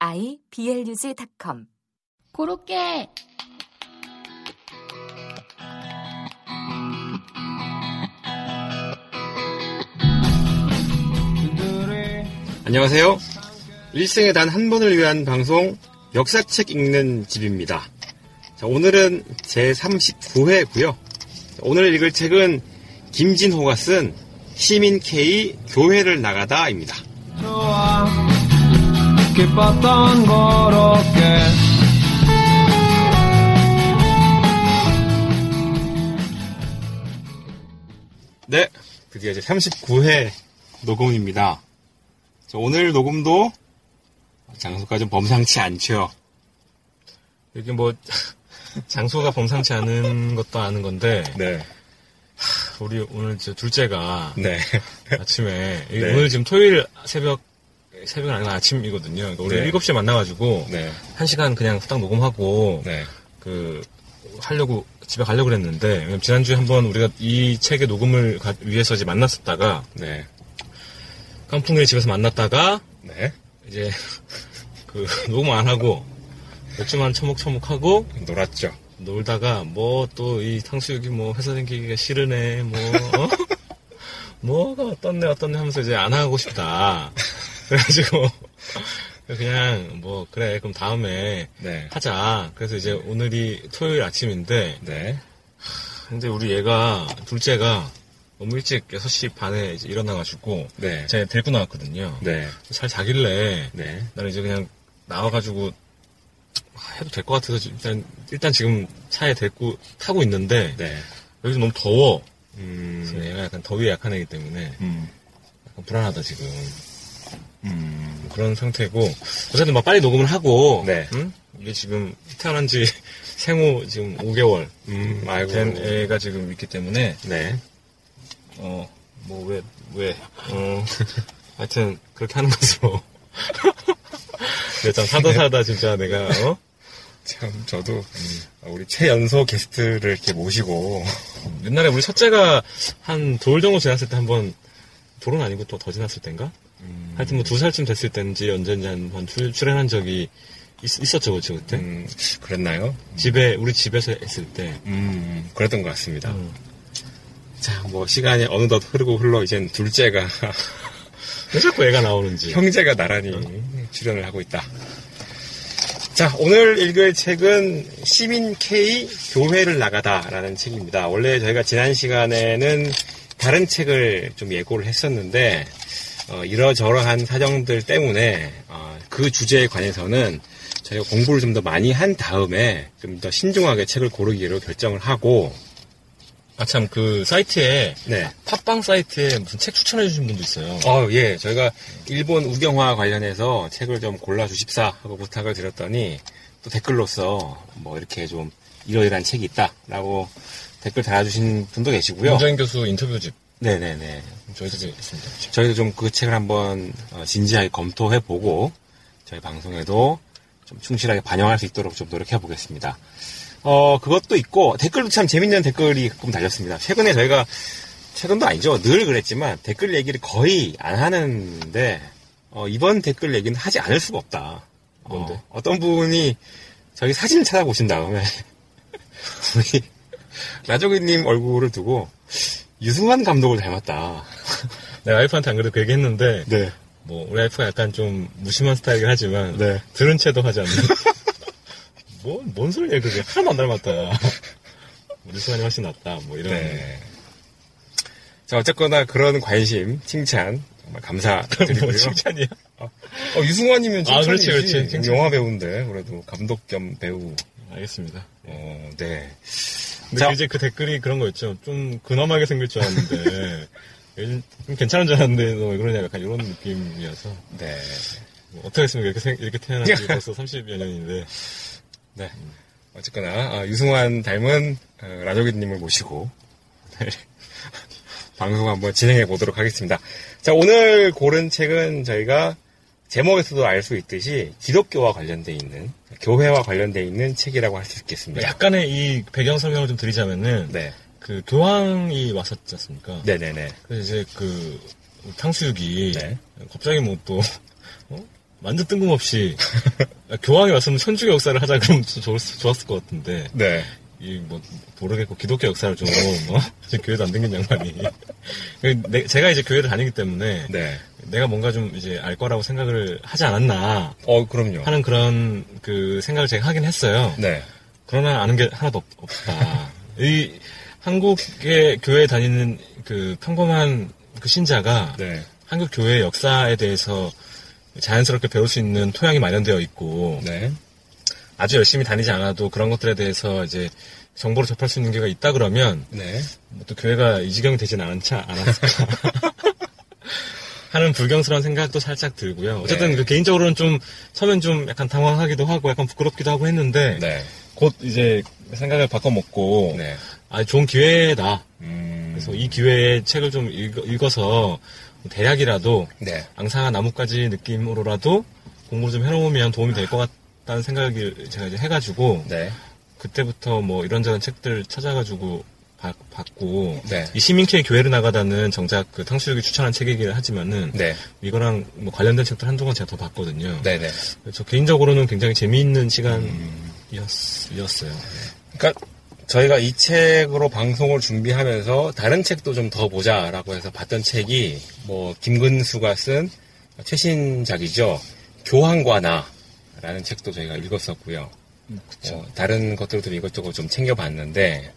iblog.com 고로케 안녕하세요. 일생에 단 한 번을 위한 방송 역사책 읽는 집입니다. 자, 오늘은 제 39회고요. 오늘 읽을 책은 김진호가 쓴 시민 K 교회를 나가다입니다. 좋아 기뻤던 거롭게 네, 드디어 이제 39회 녹음입니다. 자, 오늘 녹음도 장소가 좀 범상치 않죠. 이게 뭐 장소가 범상치 않은 것도 아는 건데 네, 우리 오늘 저 둘째가 네, 아침에 이- 네. 오늘 지금 토요일 새벽 새벽은 아니라 아침이거든요. 그러니까 우리 네. 7시에 만나가지고 네, 한 시간 그냥 후딱 녹음하고 네, 그 하려고 집에 가려고 그랬는데 왜냐면 지난주에 한번 우리가 이 책의 녹음을 가- 위해서 이제 만났었다가 네, 깐풍이 집에서 만났다가 네, 이제 그 녹음 안 하고 맥주만 처먹처먹하고 놀았죠. 놀다가 뭐 또 이 탕수육이 뭐 회사 다니기가 싫으네 뭐 어? 뭐가 어떻네 어떻네 하면서 이제 안 하고 싶다 그래가지고 그냥 뭐 그래 그럼 다음에 네, 하자. 그래서 이제 오늘이 토요일 아침인데 네, 근데 우리 얘가 둘째가 너무 일찍 6시 반에 이제 일어나가지고 네, 제가 데리고 나왔거든요. 네, 잘 자길래 네, 나는 이제 그냥 나와가지고 해도 될 것 같아서 일단 일단 지금 차에 데리고 타고 있는데 네, 여기서 너무 더워. 그래서 음, 얘가 약간 더위에 약한 애기 때문에 음, 약간 불안하다 지금 음, 그런 상태고 어쨌든 막 빨리 녹음을 하고 네. 응? 이게 지금 태어난 지 생후 지금 5개월 음, 아이고. 된 애가 지금 있기 때문에 네, 어 뭐 왜 왜. 어. 하여튼 그렇게 하는 것으로 내가 참 사다 사다 진짜 내가 어? 참 저도 우리 최연소 게스트를 이렇게 모시고. 옛날에 우리 첫째가 한 돌 정도 지났을 때 한번 돌은 아니고 또 더 지났을 땐가? 하여튼 뭐 두 살쯤 됐을 때인지 언제인지 한번 출- 출연한 적이 있, 었죠 그치 그때? 음, 그랬나요? 집에 우리 집에서 했을 때 음, 그랬던 것 같습니다. 음. 자, 뭐 시간이 어느덧 흐르고 흘러 이젠 둘째가 왜 자꾸 애가 나오는지 형제가 나란히 출연을 하고 있다. 자, 오늘 읽을 책은 시민 K 교회를 나가다라는 책입니다. 원래 저희가 지난 시간에는 다른 책을 좀 예고를 했었는데 어, 이러저러한 사정들 때문에 어, 그 주제에 관해서는 저희가 공부를 좀 더 많이 한 다음에 좀 더 신중하게 책을 고르기로 결정을 하고 아 참 그 사이트에 네. 팟빵 사이트에 무슨 책 추천해 주신 분도 있어요 어, 예. 저희가 일본 우경화 관련해서 책을 좀 골라 주십사 하고 부탁을 드렸더니 또 댓글로서 뭐 이렇게 좀 이러이러한 책이 있다라고 댓글 달아주신 분도 계시고요. 문정인 교수 인터뷰집 네네네. 저희도 있습니다 저희도 좀 그 책을 한번 어, 진지하게 검토해 보고 저희 방송에도 좀 충실하게 반영할 수 있도록 좀 노력해 보겠습니다. 어, 그것도 있고 댓글도 참 재밌는 댓글이 가끔 달렸습니다. 최근에 저희가 최근도 아니죠. 늘 그랬지만 댓글 얘기를 거의 안 하는데 어, 이번 댓글 얘기는 하지 않을 수가 없다. 뭔데? 어, 떤 분이 저희 사진 찾아보신 다음에 우리 라조기님 얼굴을 두고 유승환 감독을 닮았다. 내가 와이프한테 안 그래도 그 얘기 했는데 네. 뭐 우리 와이프가 약간 좀 무심한 스타일이긴 하지만 네. 들은 채도 하지 않는 뭐, 뭔 소리야 그게 하나도 안 닮았다 우리 수환이 훨씬 낫다 뭐 이런 네. 자, 어쨌거나 그런 관심, 칭찬, 정말 감사드리고요. 뭐 칭찬이야 어, 유승환이면 아, 칭찬이지. 그렇지, 그렇지. 칭찬. 영화 배우인데, 그래도 감독 겸 배우. 알겠습니다 어, 네. 근데 자. 이제 그 댓글이 그런 거 있죠 좀 근엄하게 생길 줄 알았는데 괜찮은 줄 알았는데 너 왜 그러냐 약간 이런 느낌이어서 네. 뭐 어떻게 했으면 이렇게, 생- 이렇게 태어난 지 벌써 30여 년인데. 네. 어쨌거나 아, 유승환 닮은 어, 라조기님을 모시고 네. 방송 한번 진행해 보도록 하겠습니다. 자 오늘 고른 책은 저희가 제목에서도 알 수 있듯이 기독교와 관련돼 있는 교회와 관련돼 있는 책이라고 할 수 있겠습니다. 약간의 이 배경 설명을 좀 드리자면은, 네, 그 교황이 왔었지 않습니까? 네, 네, 네. 그래서 이제 그 탕수육이 네. 갑자기 뭐또 어? 완전 뜬금없이 교황이 왔으면 천주교 역사를 하자 좀 좋을, 좋았을 것 같은데 네. 이뭐 모르겠고 기독교 역사를 좀 어? 지금 교회도 안 댕긴 양반이 내- 제가 이제 교회를 다니기 때문에 네. 내가 뭔가 좀 이제 알 거라고 생각을 하지 않았나 어, 그럼요. 하는 그런 그 생각을 제가 하긴 했어요. 네. 그러나 아는 게 하나도 없, 없다. 이 한국의 교회 다니는 그 평범한 그 신자가 네. 한국 교회의 역사에 대해서 자연스럽게 배울 수 있는 토양이 마련되어 있고 네. 아주 열심히 다니지 않아도 그런 것들에 대해서 이제 정보를 접할 수 있는 기회가 있다 그러면 네. 뭐또 교회가 이 지경이 되진 않지 않았을까 하는 불경스러운 생각도 살짝 들고요. 어쨌든 네. 그 개인적으로는 좀 처음엔 좀 약간 당황하기도 하고 약간 부끄럽기도 하고 했는데 네. 곧 이제 생각을 바꿔먹고 네. 아 좋은 기회다. 음. 그래서 이 기회에 책을 좀 읽어, 서 대략이라도 네. 앙상한 나뭇가지 느낌으로라도 공부 좀 해놓으면 도움이 될 것 같다는 생각을 제가 이제 해가지고 네. 그때부터 뭐 이런저런 책들 찾아가지고 바- 봤고 네. 이 시민케이 교회를 나가다는 정작 그 탕수육이 추천한 책이긴 하지만은 네. 이거랑 뭐 관련된 책들 한동안 제가 더 봤거든요. 네. 네. 저 개인적으로는 굉장히 재미있는 시간이었어요. 그러니까 저희가 이 책으로 방송을 준비하면서 다른 책도 좀 더 보자라고 해서 봤던 책이 뭐 김근수가 쓴 최신작이죠. 교황과 나 라는 책도 저희가 읽었었고요. 어, 다른 것들도 이것저것 좀 챙겨봤는데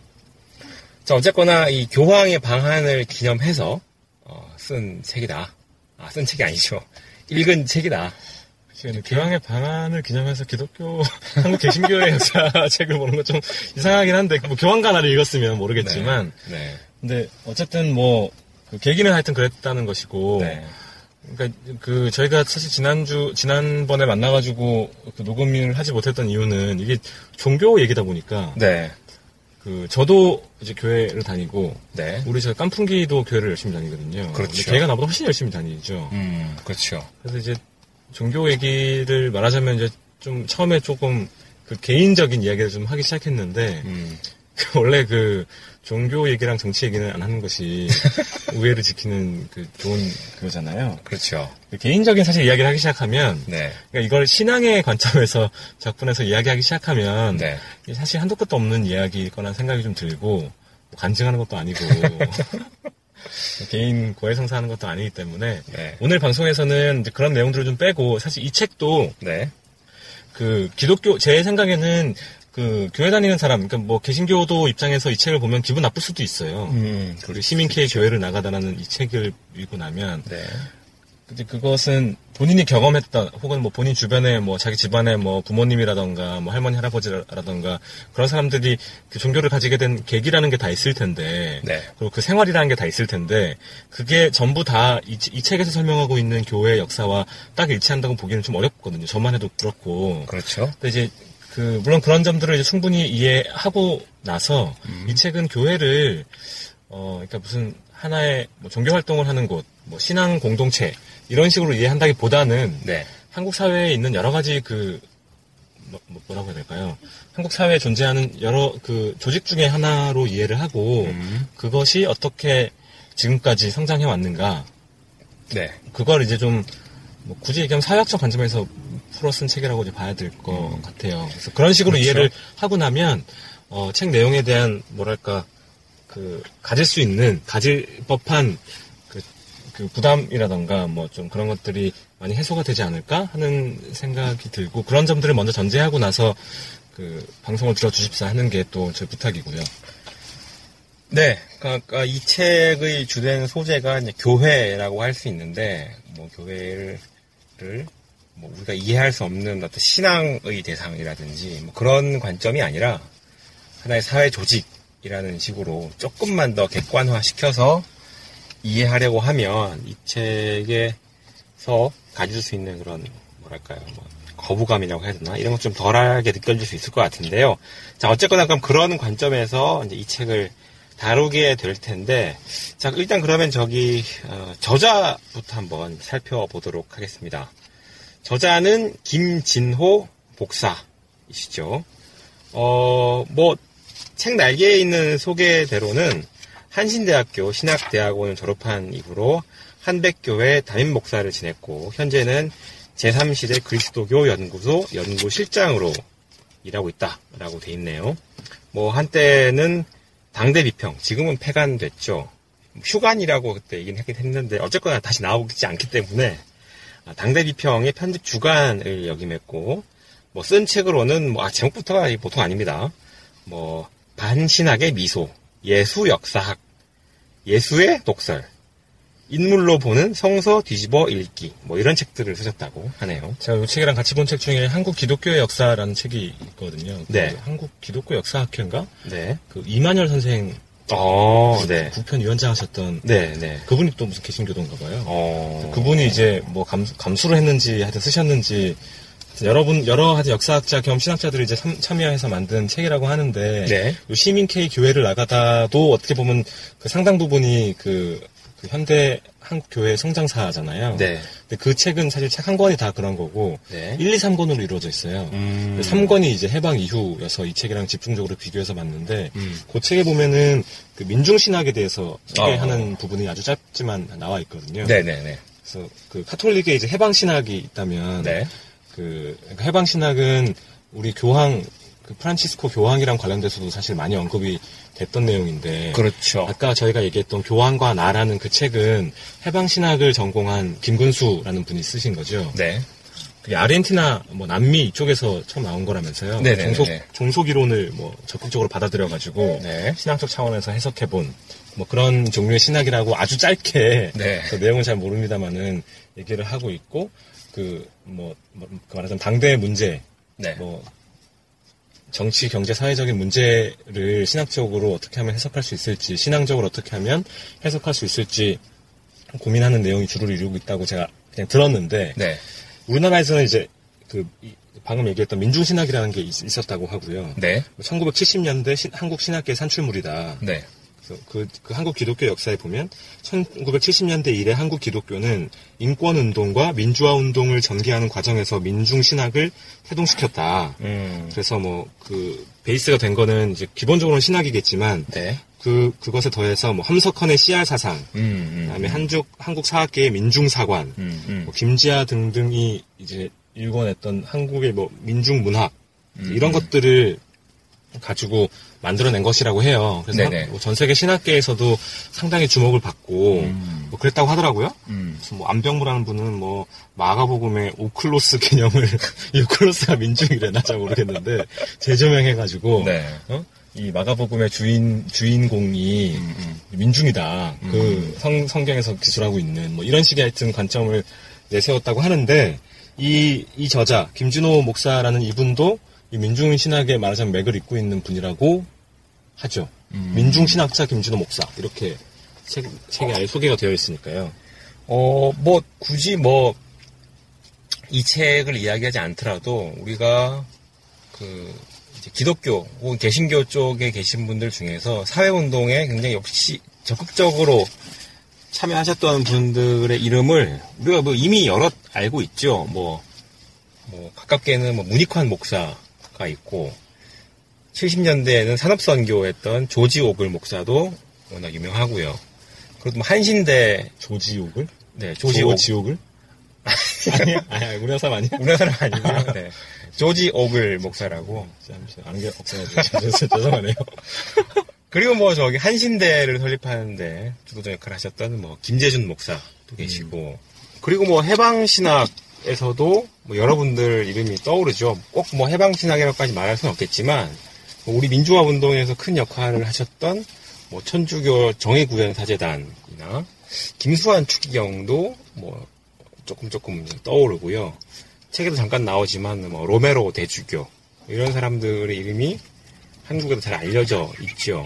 자 어쨌거나 이 교황의 방한을 기념해서 어, 쓴 책이다. 아, 쓴 책이 아니죠. 읽은 책이다. 교황의 방안을 기념해서 기독교 한국 개신교의 역사 책을 보는 건 좀 이상하긴 한데 뭐 교황과 나를 읽었으면 모르겠지만 네. 근데 어쨌든 뭐 그 계기는 하여튼 그랬다는 것이고 네. 그러니까 그 저희가 사실 지난주 지난번에 만나가지고 그 녹음을 하지 못했던 이유는 이게 종교 얘기다 보니까 네. 그 저도 이제 교회를 다니고 네. 우리 저 깐풍기도 교회를 열심히 다니거든요. 그렇죠. 걔가 나보다 훨씬 열심히 다니죠. 음, 그렇죠. 그래서 이제 종교 얘기를 말하자면 이제 좀 처음에 조금 그 개인적인 이야기를 좀 하기 시작했는데 음, 원래 그 종교 얘기랑 정치 얘기는 안 하는 것이 우애를 지키는 그 좋은 그거잖아요. 그렇죠. 그 개인적인 사실 이야기를 하기 시작하면 네. 그러니까 이걸 신앙의 관점에서 작품에서 이야기하기 시작하면 네. 사실 한도 끝도 없는 이야기일 거란 생각이 좀 들고 뭐 간증하는 것도 아니고 개인 고해성사하는 것도 아니기 때문에 네. 오늘 방송에서는 그런 내용들을 좀 빼고 사실 이 책도 네. 그 기독교 제 생각에는 그 교회 다니는 사람 그러니까 뭐 개신교도 입장에서 이 책을 보면 기분 나쁠 수도 있어요. 음, 우리 시민케이 교회를 나가다라는 이 책을 읽고 나면 네. 근데 그것은 본인이 경험했던 혹은 뭐 본인 주변에 뭐 자기 집안에 뭐 부모님이라던가 뭐 할머니 할아버지라던가 그런 사람들이 그 종교를 가지게 된 계기라는 게 다 있을 텐데 네. 그리고 그 생활이라는 게 다 있을 텐데 그게 전부 다이 책에서 설명하고 있는 교회 역사와 딱 일치한다고 보기는 좀 어렵거든요. 저만 해도 그렇고 그렇죠. 근데 이제 그 물론 그런 점들을 이제 충분히 이해하고 나서 이 책은 교회를 어 그러니까 무슨 하나의 뭐 종교 활동을 하는 곳, 뭐 신앙 공동체 이런 식으로 이해한다기보다는 네. 한국 사회에 있는 여러 가지 그 뭐, 뭐- 뭐라고 해야 될까요? 한국 사회에 존재하는 여러 그 조직 중에 하나로 이해를 하고 음. 그것이 어떻게 지금까지 성장해 왔는가 네. 그걸 이제 좀, 뭐 굳이 얘기하면 사회학적 관점에서 풀어 쓴 책이라고 이제 봐야 될것 같아요. 그래서 그런 식으로 그렇죠. 이해를 하고 나면, 어, 책 내용에 대한, 뭐랄까, 그, 가질 수 있는, 가질 법한, 그, 그 부담이라던가, 뭐 좀 그런 것들이 많이 해소가 되지 않을까 하는 생각이 들고, 그런 점들을 먼저 전제하고 나서, 그, 방송을 들어주십사 하는 게 또 제 부탁이고요. 네. 그러니까 이 책의 주된 소재가 이제 교회라고 할 수 있는데, 뭐 교회를 뭐 우리가 이해할 수 없는 어떤 신앙의 대상이라든지 뭐 그런 관점이 아니라 하나의 사회 조직이라는 식으로 조금만 더 객관화 시켜서 이해하려고 하면 이 책에서 가질 수 있는 그런 뭐랄까요, 뭐, 거부감이라고 해야 되나? 이런 것 좀 덜하게 느껴질 수 있을 것 같은데요. 자, 어쨌거나 그럼 그런 관점에서 이제 이 책을 다루게 될 텐데, 자, 일단 그러면 저기, 어, 저자부터 한번 살펴보도록 하겠습니다. 저자는 김진호 복사이시죠. 어, 뭐, 책 날개에 있는 소개대로는 한신대학교 신학대학원을 졸업한 이후로 한백교회 담임 목사를 지냈고, 현재는 제3시대 그리스도교 연구소 연구실장으로 일하고 있다라고 돼 있네요. 뭐 한때는 당대 비평, 지금은 폐간됐죠. 휴관이라고 그때 얘기는 하긴 했는데 어쨌거나 다시 나오지 않기 때문에 아, 당대 비평의 편집 주간을 역임했고 뭐 쓴 책으로는 뭐 아, 제목부터가 보통 아닙니다. 뭐 반신학의 미소, 예수 역사학, 예수의 독설, 인물로 보는 성서 뒤집어 읽기 뭐 이런 책들을 쓰셨다고 하네요. 제가 이 책이랑 같이 본 책 중에 한국 기독교의 역사라는 책이 있거든요. 그 네. 한국 기독교 역사학회인가? 네. 그 이만열 선생 어, 네. 국편 위원장 하셨던 네, 네. 그분이 또 무슨 개신교도인가 봐요. 어. 그분이 이제 뭐 감, 감수를 했는지 하여튼 쓰셨는지 여러분 여러 가지 역사학자 겸 신학자들이 이제 참, 참여해서 만든 책이라고 하는데 네. 요 시민 K 교회를 나가다도 어떻게 보면 그 상당 부분이 그, 그 현대 한국 교회 성장사잖아요. 네. 근데 그 책은 사실 책 한 권이 다 그런 거고 네. 1, 2, 3권으로 이루어져 있어요. 음. 3권이 이제 해방 이후여서 이 책이랑 집중적으로 비교해서 봤는데 음. 그 책에 보면은 그 민중 신학에 대해서 어. 소개하는 부분이 아주 짧지만 나와 있거든요. 네네네. 그래서 그 카톨릭에 이제 해방 신학이 있다면 네. 그 그러니까 해방 신학은 우리 교황 그 프란치스코 교황이랑 관련돼서도 사실 많이 언급이 됐던 내용인데 그렇죠. 아까 저희가 얘기했던 교황과 나라는 그 책은 해방 신학을 전공한 김근수라는 분이 쓰신 거죠. 네. 그게 아르헨티나 뭐 남미 이쪽에서 처음 나온 거라면서요. 네네네. 종속 종속 이론을 뭐 적극적으로 받아들여 가지고 네. 신학적 차원에서 해석해 본 뭐 그런 종류의 신학이라고 아주 짧게 네. 그 내용은 잘 모릅니다만은 얘기를 하고 있고 그뭐그 말하자면 당대의 문제 네. 뭐 정치, 경제, 사회적인 문제를 신학적으로 어떻게 하면 해석할 수 있을지, 신앙적으로 어떻게 하면 해석할 수 있을지 고민하는 내용이 주를 이루고 있다고 제가 그냥 들었는데, 네. 우리나라에서는 이제 그 이- 방금 얘기했던 민중신학이라는 게 있, 었다고 하고요. 네. 1970년대 한국 신학계 산출물이다. 네. 그, 그 한국 기독교 역사에 보면 1970년대 이래 한국 기독교는 인권 운동과 민주화 운동을 전개하는 과정에서 민중 신학을 태동시켰다. 음. 그래서 뭐 그 베이스가 된 거는 이제 기본적으로는 신학이겠지만 네. 그 그것에 더해서 뭐 함석헌의 CR 사상, 음. 음. 그다음에 한국 한국 사학계의 민중 사관, 음. 음. 뭐 김지아 등등이 이제 일궈냈던 한국의 뭐 민중 문학 음. 이런 것들을 가지고 만들어낸 것이라고 해요. 그래서 네네. 한- 뭐전 세계 신학계에서도 상당히 주목을 받고 음. 뭐 그랬다고 하더라고요. 음. 뭐 안병무라는 분은 뭐 마가복음의 오클로스 개념을 이 오클로스가 민중이래나 잘 모르겠는데 재조명해가지고 네. 어? 이 마가복음의 주인 주인공이 음. 민중이다. 그 성, 성경에서 기술하고 있는 뭐 이런 식의 하여튼 관점을 내세웠다고 하는데 이, 이 저자 김진호 목사라는 이분도 이 민중 신학의 말하자면 맥을 잇고 있는 분이라고 하죠. 음. 민중 신학자 김진호 목사 이렇게 책, 책에 아예 소개가 되어 있으니까요. 어, 뭐, 굳이 뭐, 이 책을 이야기하지 않더라도, 우리가, 그, 기독교 혹은 개신교 쪽에 계신 분들 중에서 사회운동에 굉장히 역시 적극적으로 참여하셨던 분들의 이름을 우리가 뭐 이미 여러 알고 있죠. 뭐, 뭐, 가깝게는 뭐 문익환 목사 가 있고, 70년대에는 산업선교 했던 조지 오글 목사도 워낙 유명하고요. 그리고 뭐 한신대 조지옥을? 네, 조지 오 지옥을? 아니야? 아니야, 우리나라 사람 아니야? 우리나라 사람 아니고요. 네. 조지 오글 목사라고. 잠시 아는 게 없어가지고 죄송하네요. 그리고 뭐 저기 한신대를 설립하는데 주도적 역할을 하셨던 뭐 김재준 목사도 계시고 그리고 뭐 해방 신학 에서도 뭐 여러분들 이름이 떠오르죠. 꼭 뭐 해방신학이라고까지 말할 수는 없겠지만 뭐 우리 민주화 운동에서 큰 역할을 하셨던 뭐 천주교 정의구현 사재단이나 김수환 추기경도 뭐 조금 조금 떠오르고요. 책에도 잠깐 나오지만 뭐 로메로 대주교 이런 사람들의 이름이 한국에도 잘 알려져 있죠.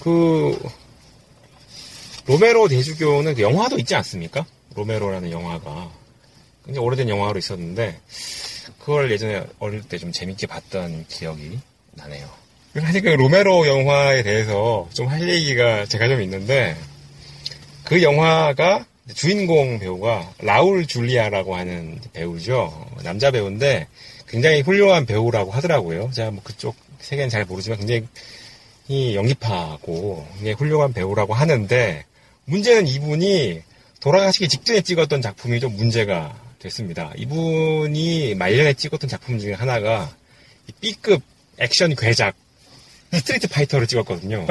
그 로메로 대주교는 그 영화도 있지 않습니까? 로메로라는 영화가 굉장히 오래된 영화로 있었는데 그걸 예전에 어릴 때 좀 재밌게 봤던 기억이 나네요. 사실 그 로메로 영화에 대해서 좀 할 얘기가 제가 좀 있는데 그 영화가 주인공 배우가 라울 줄리아라고 하는 배우죠. 남자 배우인데 굉장히 훌륭한 배우라고 하더라고요. 제가 뭐 그쪽 세계는 잘 모르지만 굉장히 연기파고 굉장히 훌륭한 배우라고 하는데 문제는 이분이 돌아가시기 직전에 찍었던 작품이 좀 문제가 됐습니다. 이분이 말년에 찍었던 작품 중에 하나가 이 B급 액션 괴작 Street Fighter를 찍었거든요.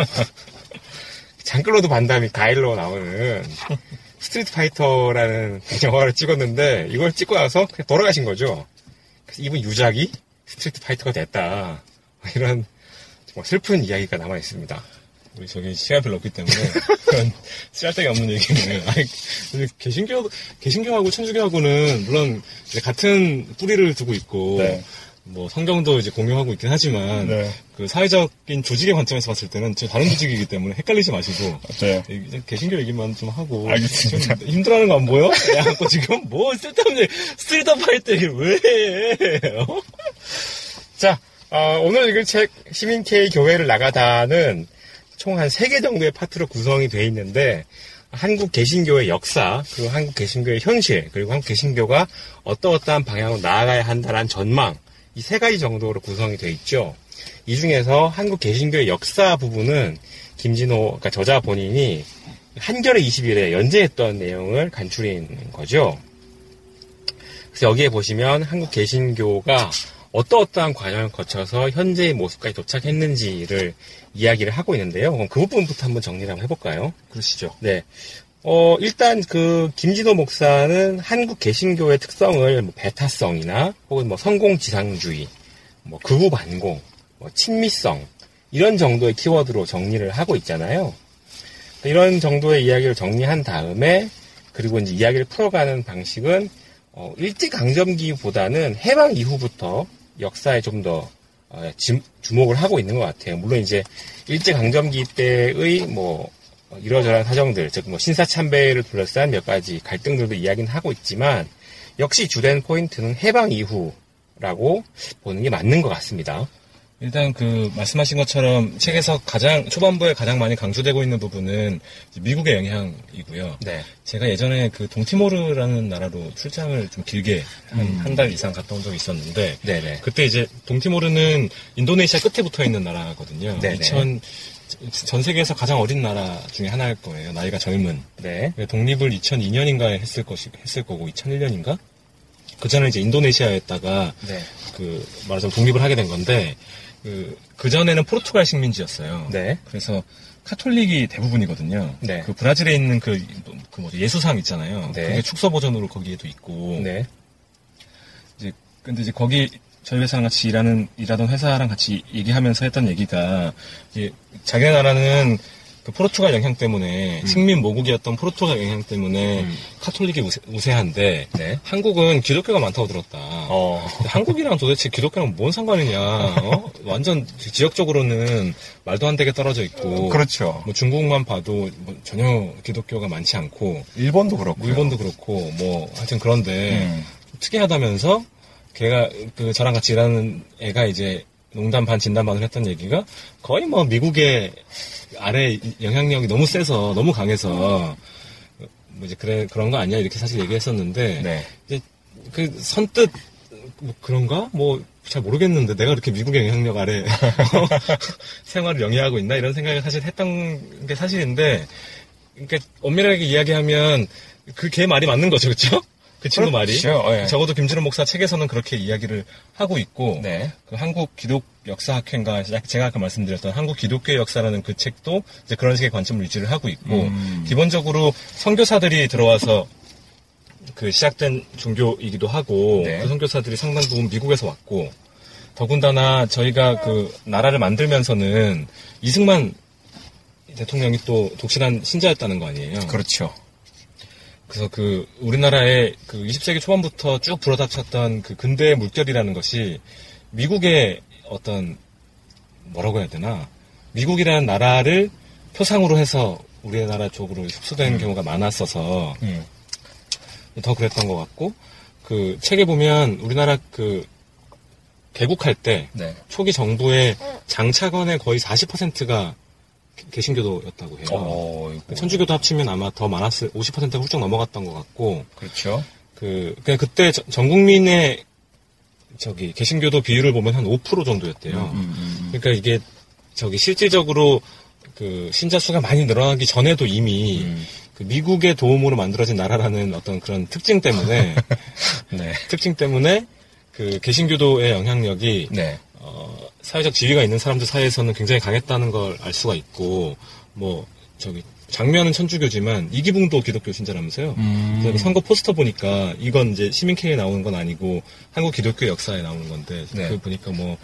장클로드 반담이 가일로 나오는 Street Fighter라는 영화를 찍었는데 이걸 찍고 나서 그냥 돌아가신 거죠. 그래서 이분 유작이 Street Fighter가 됐다. 이런 슬픈 이야기가 남아 있습니다. 우리 저기 시간 별로 없기 때문에 그런 쓸데기 없는 얘기는 아니 개신교 개신교하고 천주교하고는 물론 이제 같은 뿌리를 두고 있고 네. 뭐 성경도 이제 공유하고 있긴 하지만 네. 그 사회적인 조직의 관점에서 봤을 때는 저 다른 조직이기 때문에 헷갈리지 마시고 네. 개신교 얘기만 좀 하고 알겠습니다. 좀 힘들어하는 거 안 보여? 야, 고 지금 뭐 쓸데없는 파이터 얘기를 왜 해? 어? 자, 어, 오늘 읽을 책 시민 K 교회를 나가다는 총한세개 정도의 파트로 구성이 되어 있는데 한국 개신교의 역사, 그리고 한국 개신교의 현실, 그리고 한국 개신교가 어떠어떠한 방향으로 나아가야 한다는 전망 이 세 가지 정도로 구성이 되어 있죠. 이 중에서 한국 개신교의 역사 부분은 김진호 그러니까 저자 본인이 한겨레 20일에 연재했던 내용을 간추린 거죠. 그래서 여기에 보시면 한국 개신교가 어떠어떠한 과정을 거쳐서 현재의 모습까지 도착했는지를 이야기를 하고 있는데요. 그럼 그 부분부터 한번 정리를 한번 해볼까요? 그러시죠. 네. 어, 일단 그 김진호 목사는 한국 개신교의 특성을 뭐 배타성이나 혹은 뭐 성공지상주의, 뭐 극우 반공, 뭐 친미성 이런 정도의 키워드로 정리를 하고 있잖아요. 이런 정도의 이야기를 정리한 다음에 그리고 이제 이야기를 풀어가는 방식은 어, 일제강점기보다는 해방 이후부터 역사에 좀 더 주목을 하고 있는 것 같아요. 물론 이제 일제 강점기 때의 뭐 어, 이러저러한 사정들, 즉 뭐 신사 참배를 둘러싼 몇 가지 갈등들도 이야기는 하고 있지만 역시 주된 포인트는 해방 이후라고 보는 게 맞는 것 같습니다. 일단 그 말씀하신 것처럼 책에서 가장 초반부에 가장 많이 강조되고 있는 부분은 미국의 영향이고요. 네. 제가 예전에 그 동티모르라는 나라로 출장을 좀 길게 한한달 이상 갔다 온 적이 있었는데 네네. 그때 이제 동티모르는 인도네시아 끝에 붙어 있는 나라거든요. 네네. 2000, 전 세계에서 가장 어린 나라 중에 하나일 거예요. 나이가 젊은. 네. 독립을 2002년인가에 했을 것이 했을 거고 2001년인가? 그 전에 이제 인도네시아에다가 네. 그 말하자면 독립을 하게 된 건데 그, 그 전에는 포르투갈 식민지였어요. 네. 그래서 카톨릭이 대부분이거든요. 네. 그 브라질에 있는 그, 그 뭐죠 예수상 있잖아요. 네. 그게 축소 버전으로 거기에도 있고. 네. 이제 근데 이제 거기 저희 회사랑 같이 일하는 일하던 회사랑 같이 얘기하면서 했던 얘기가 이제 자기 나라는 그 포르투갈 영향 때문에 식민 모국이었던 포르투갈 영향 때문에 음. 카톨릭이 우세, 한데 네. 한국은 기독교가 많다고 들었다. 어. 한국이랑 도대체 기독교랑 뭔 상관이냐? 어? 완전 지역적으로는 말도 안 되게 떨어져 있고. 그렇죠. 뭐 중국만 봐도 뭐 전혀 기독교가 많지 않고 일본도 그렇고. 뭐 일본도 그렇고 뭐 하여튼 그런데 음. 특이하다면서 걔가 그 저랑 같이 일하는 애가 이제 농담 반 진담 반을 했던 얘기가 거의 뭐 미국의 아래 영향력이 너무 세서 너무 강해서 뭐 이제 그래 그런 거 아니야 이렇게 사실 얘기했었는데 네. 이제 그 선뜻 뭐 그런가 뭐 잘 모르겠는데 내가 이렇게 미국의 영향력 아래 생활을 영위하고 있나 이런 생각을 사실 했던 게 사실인데 그러니까 엄밀하게 이야기하면 그 걔 말이 맞는 거죠 그렇죠? 그 친구 말이 그렇죠, 예. 적어도 김준호 목사 책에서는 그렇게 이야기를 하고 있고 네. 그 한국 기독 역사학회인가 제가 아까 말씀드렸던 한국 기독교의 역사라는 그 책도 이제 그런 식의 관점을 유지를 하고 있고 음. 기본적으로 선교사들이 들어와서 그 시작된 종교이기도 하고 네. 그 선교사들이 상당 부분 미국에서 왔고 더군다나 저희가 그 나라를 만들면서는 이승만 대통령이 또 독실한 신자였다는 거 아니에요. 그렇죠. 그래서 그 우리나라의 그 20세기 초반부터 쭉 불어닥쳤던 그 근대의 물결이라는 것이 미국의 어떤 뭐라고 해야 되나 미국이라는 나라를 표상으로 해서 우리나라 쪽으로 흡수되는 경우가 많았어서 음. 더 그랬던 것 같고 그 책에 보면 우리나라 그 개국할 때 네. 초기 정부의 장차관의 거의 40%가 개신교도였다고 해요. 어, 이거. 천주교도 합치면 아마 더 많았을 50%가 훌쩍 넘어갔던 것 같고 그렇죠. 그 그냥 그때 저- 전 국민의 저기 개신교도 비율을 보면 한 5% 정도였대요. 음, 그러니까 이게 저기 실질적으로 그 신자 수가 많이 늘어나기 전에도 이미 음. 그 미국의 도움으로 만들어진 나라라는 어떤 그런 특징 때문에 네. 특징 때문에 그 개신교도의 영향력이 네. 어, 사회적 지위가 있는 사람들 사이에서는 굉장히 강했다는 걸 알 수가 있고 뭐 저기 장면은 천주교지만 이기붕도 기독교 신자라면서요. 음. 선거 포스터 보니까 이건 이제 시민케이에 나오는 건 아니고 한국 기독교 역사에 나오는 건데 네. 그 보니까 뭐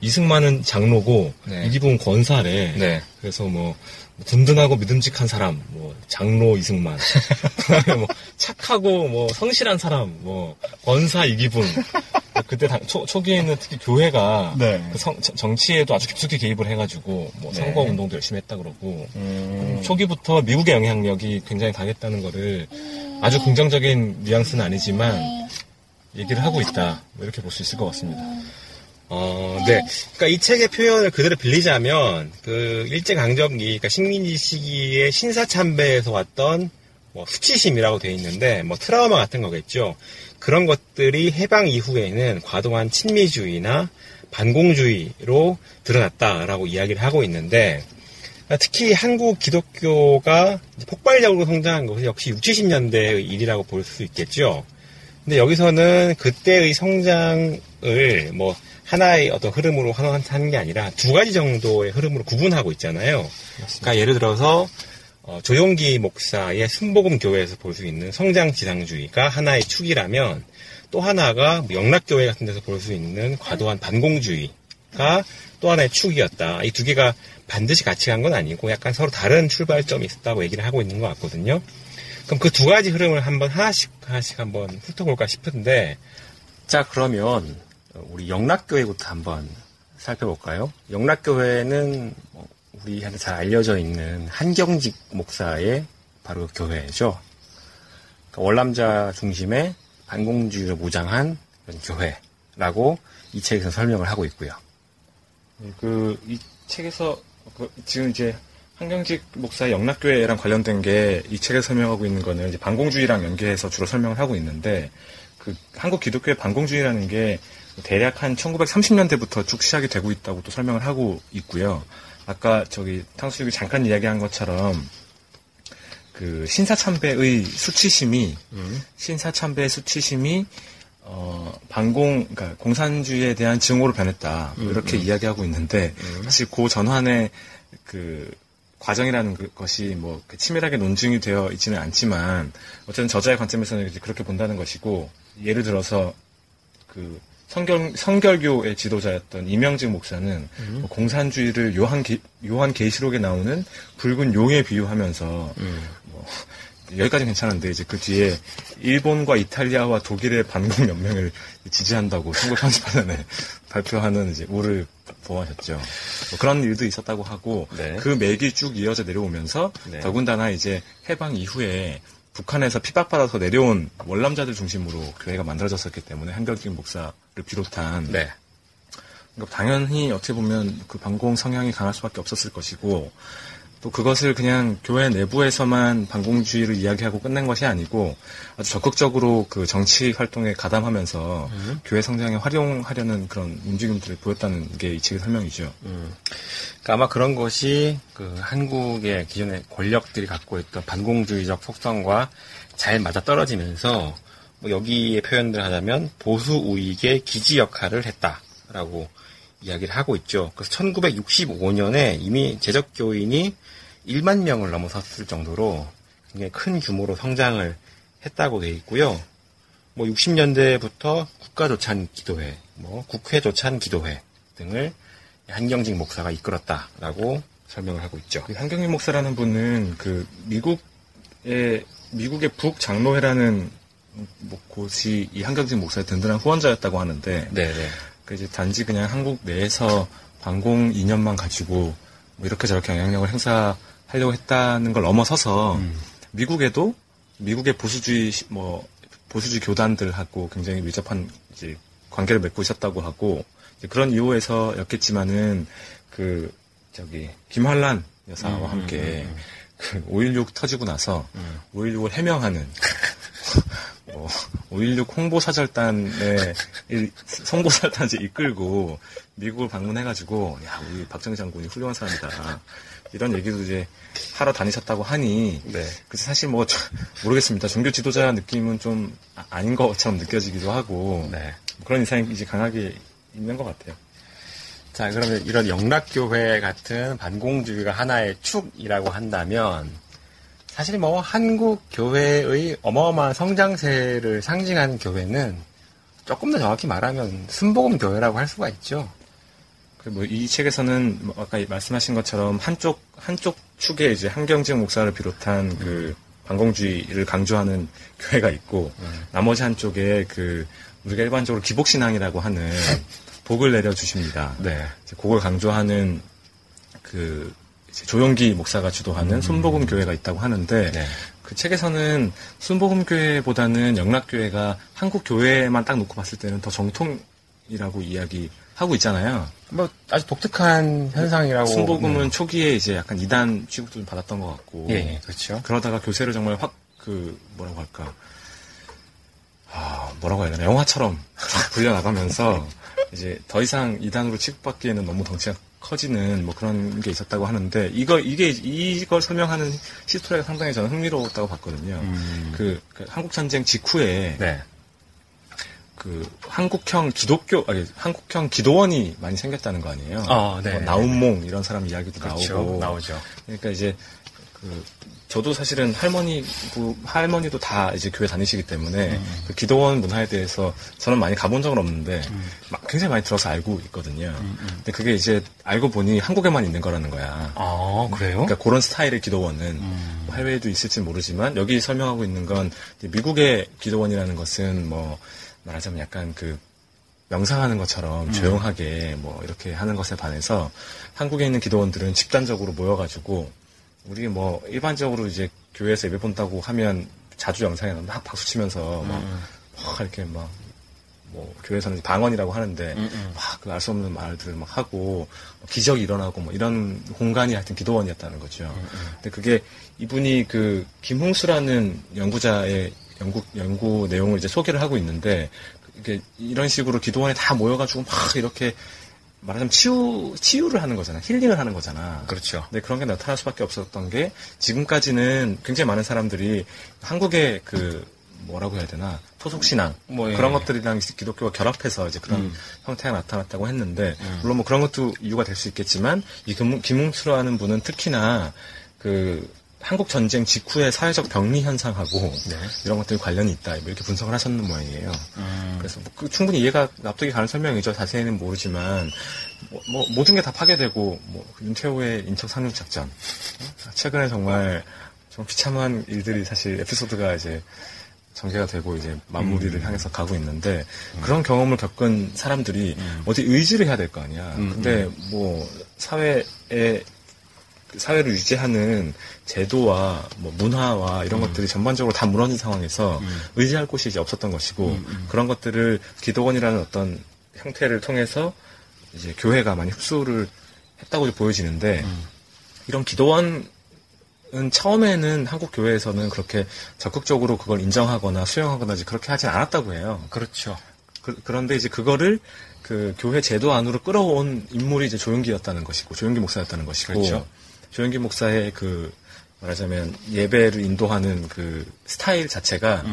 이승만은 장로고 네. 이기붕은 권사래. 네. 그래서 뭐 든든하고 믿음직한 사람, 뭐 장로 이승만, 뭐 착하고 뭐 성실한 사람, 뭐 권사 이기붕. 그때 당- 초, 초기에는 특히 교회가 네. 그 성- 정- 정치에도 아주 깊숙이 개입을 해가지고 뭐 네. 선거 운동도 열심히 했다 그러고 음. 초기부터 미국의 영향력이 굉장히 강했다는 거를 아주 긍정적인 뉘앙스는 아니지만 얘기를 하고 있다 뭐 이렇게 볼 수 있을 것 같습니다. 어, 네. 그러니까 이 책의 표현을 그대로 빌리자면 그 일제 강점기, 그러니까 식민지 시기에 신사 참배에서 왔던 뭐 수치심이라고 돼 있는데 뭐 트라우마 같은 거겠죠. 그런 것들이 해방 이후에는 과도한 친미주의나 반공주의로 드러났다라고 이야기를 하고 있는데 특히 한국 기독교가 폭발적으로 성장한 것은 역시 60, 70년대의 일이라고 볼 수 있겠죠. 근데 여기서는 그때의 성장을 뭐 하나의 어떤 흐름으로 환원하는 게 아니라 두 가지 정도의 흐름으로 구분하고 있잖아요. 그러니까 예를 들어서 어, 조용기 목사의 순복음 교회에서 볼 수 있는 성장 지상주의가 하나의 축이라면 또 하나가 뭐 영락교회 같은 데서 볼 수 있는 과도한 반공주의가 또 하나의 축이었다. 이 두 개가 반드시 같이 간 건 아니고 약간 서로 다른 출발점이 있었다고 얘기를 하고 있는 것 같거든요. 그럼 그 두 가지 흐름을 한번 하나씩 하나씩 한번 훑어볼까 싶은데 자 그러면 우리 영락교회부터 한번 살펴볼까요? 영락교회는 뭐 우리한테 잘 알려져 있는 한경직 목사의 바로 교회죠. 그러니까 월남자 중심의 반공주의를 무장한 교회라고 이 책에서 설명을 하고 있고요. 그 이 책에서 그 지금 이제 한경직 목사의 영락교회랑 관련된 게 이 책에 설명하고 있는 거는 이제 반공주의랑 연계해서 주로 설명을 하고 있는데 그 한국 기독교의 반공주의라는 게 대략 한 1930년대부터 쭉 시작이 되고 있다고 또 설명을 하고 있고요. 아까 저기 탕수육이 잠깐 이야기한 것처럼 그 신사참배의 수치심이 신사참배의 수치심이 어, 반공, 그러니까 공산주의에 대한 증오로 변했다. 뭐 이렇게 이야기하고 있는데, 사실 그 전환의 그 과정이라는 그- 것이 뭐그 치밀하게 논증이 되어 있지는 않지만, 어쨌든 저자의 관점에서는 그렇게 본다는 것이고, 예를 들어서 그 성결, 성결교의 지도자였던 이명직 목사는 뭐 공산주의를 요한, 게, 요한 계시록에 나오는 붉은 용에 비유하면서, 뭐 여기까지 는 괜찮은데 이제 그 뒤에 일본과 이탈리아와 독일의 반공 연맹을 지지한다고 1938년에 발표하는 이제 우를 보하셨죠. 뭐 그런 일도 있었다고 하고 네. 그 맥이 쭉 이어져 내려오면서 네. 더군다나 이제 해방 이후에 북한에서 핍박받아서 내려온 월남자들 중심으로 교회가 만들어졌었기 때문에 한경직 목사를 비롯한 네. 그러니까 당연히 어떻게 보면 그 반공 성향이 강할 수밖에 없었을 것이고 또 그것을 그냥 교회 내부에서만 반공주의를 이야기하고 끝낸 것이 아니고 아주 적극적으로 그 정치 활동에 가담하면서 교회 성장에 활용하려는 그런 움직임들을 보였다는 게 이 책의 설명이죠. 그러니까 아마 그런 것이 그 한국의 기존의 권력들이 갖고 있던 반공주의적 속성과 잘 맞아 떨어지면서 뭐 여기에 표현을 하자면 보수 우익의 기지 역할을 했다라고 이야기를 하고 있죠. 그래서 1965년에 이미 제적 교인이 1만 명을 넘어섰을 정도로 굉장히 큰 규모로 성장을 했다고 돼 있고요. 뭐 60년대부터 국가조찬 기도회, 뭐 국회 조찬 기도회 등을 한경직 목사가 이끌었다라고 설명을 하고 있죠. 그 한경민 목사라는 분은 그 미국의 미국의 북 장로회라는 뭐 곳이 이 한경직 목사의 든든한 후원자였다고 하는데 네네. 그 이제 단지 그냥 한국 내에서 반공 이념만 가지고 뭐 이렇게 저렇게 영향력을 행사하려고 했다는 걸 넘어서서 미국에도 미국의 보수주의 시- 뭐 보수지 교단들하고 굉장히 밀접한 이제 관계를 맺고 있었다고 하고 그런 이유에서였겠지만은 그 저기 김환란 여사와 음, 함께 음, 음, 그5.16 터지고 나서 음. 5.16을 해명하는 뭐, 5.16 홍보사절단의 일- 홍보사절단을 이끌고 미국을 방문해가지고 야 우리 박정희 장군이 훌륭한 사람이다 이런 얘기도 이제 하러 다니셨다고 하니 네. 그래서 사실 뭐 저- 모르겠습니다 종교 지도자 느낌은 좀 아- 아닌 것처럼 느껴지기도 하고 네. 그런 인상이 이제 강하게 있는 것 같아요. 자, 그러면 이런 영락교회 같은 반공주의가 하나의 축이라고 한다면, 사실 뭐 한국 교회의 어마어마한 성장세를 상징하는 교회는 조금 더 정확히 말하면 순복음 교회라고 할 수가 있죠. 그뭐이 책에서는 뭐 아까 말씀하신 것처럼 한쪽 한쪽 축에 이제 한경직 목사를 비롯한 그 반공주의를 강조하는 교회가 있고 나머지 한쪽에 그 우리가 일반적으로 기복신앙이라고 하는 복을 내려 주십니다. 네. 그걸 강조하는 그 조용기 목사가 주도하는 순복음 교회가 있다고 하는데 네. 그 책에서는 순복음 교회보다는 영락 교회가 한국 교회만 딱 놓고 봤을 때는 더 정통이라고 이야기 하고 있잖아요. 뭐 아주 독특한 현상이라고. 순복음은 네. 초기에 이제 약간 이단 취급도 좀 받았던 것 같고 예, 예, 그렇죠. 그러다가 교세를 정말 확 그 뭐라고 할까 아 뭐라고 해야 되나 영화처럼 쫙 불려 나가면서 이제 더 이상 이단으로 취급받기에는 너무 덩치가 커지는 뭐 그런 게 있었다고 하는데 이거 이게 이걸 설명하는 히스토리가 상당히 저는 흥미로웠다고 봤거든요. 음. 그, 그 한국 전쟁 직후에 네. 그 한국형 기독교 아니 한국형 기도원이 많이 생겼다는 거 아니에요? 어, 네. 뭐 나운몽 이런 사람 이야기도 그렇죠. 나오고 나오죠. 그러니까 이제 그 저도 사실은 할머니 부- 할머니도 다 이제 교회 다니시기 때문에 음. 그 기도원 문화에 대해서 저는 많이 가본 적은 없는데 막 굉장히 많이 들어서 알고 있거든요. 음, 근데 그게 이제 알고 보니 한국에만 있는 거라는 거야. 아, 그래요? 그러니까 그런 스타일의 기도원은 음. 뭐 해외에도 있을지 모르지만 여기 설명하고 있는 건 미국의 기도원이라는 것은 뭐 말하자면 약간 그 명상하는 것처럼 조용하게 뭐 이렇게 하는 것에 반해서 한국에 있는 기도원들은 집단적으로 모여가지고 우리 뭐 일반적으로 이제 교회에서 예배 본다고 하면 자주 영상에 막 박수 치면서 막, 막 이렇게 막 뭐 교회에서는 방언이라고 하는데 막그 알 수 없는 말들을 막 하고 기적이 일어나고 뭐 이런 공간이 하여튼 기도원이었다는 거죠. 근데 그게 이분이 그 김홍수라는 연구자의 연구 연구 내용을 이제 소개를 하고 있는데 이게 이런 식으로 기도원에 다 모여가지고 막 이렇게 말하자면 치유 치유를 하는 거잖아, 힐링을 하는 거잖아. 그렇죠. 근데 그런 게 나타날 수밖에 없었던 게 지금까지는 굉장히 많은 사람들이 한국의 그 뭐라고 해야 되나 토속 신앙 뭐, 예. 그런 것들이랑 기독교가 결합해서 이제 그런 음. 형태가 나타났다고 했는데 물론 뭐 그런 것도 이유가 될 수 있겠지만 이 김- 김웅수라는 분은 특히나 그 한국 전쟁 직후의 사회적 병리 현상하고 네. 이런 것들이 관련이 있다 뭐 이렇게 분석을 하셨는 모양이에요. 음. 그래서 뭐그 충분히 이해가 납득이 가는 설명이죠. 자세히는 모르지만 뭐, 뭐 모든 게 다 파괴되고 뭐 윤태호의 인척 상륙 작전 어? 최근에 정말 좀 비참한 일들이 사실 에피소드가 이제 전개가 되고 이제 마무리를 향해서 가고 있는데 그런 경험을 겪은 사람들이 어디 의지를 해야 될 거 아니야. 음, 근데 뭐 사회에 그 사회를 유지하는 제도와 뭐 문화와 이런 것들이 전반적으로 다 무너진 상황에서 의지할 곳이 이제 없었던 것이고 그런 것들을 기도원이라는 어떤 형태를 통해서 이제 교회가 많이 흡수를 했다고 보여지는데 이런 기도원은 처음에는 한국 교회에서는 그렇게 적극적으로 그걸 인정하거나 수용하거나 그렇게 하진 않았다고 해요. 그렇죠. 그, 런데 이제 그거를 그 교회 제도 안으로 끌어온 인물이 이제 조용기였다는 것이고 조용기 목사였다는 것이고 그렇죠. 조용기 목사의 그 말하자면 예배를 인도하는 그 스타일 자체가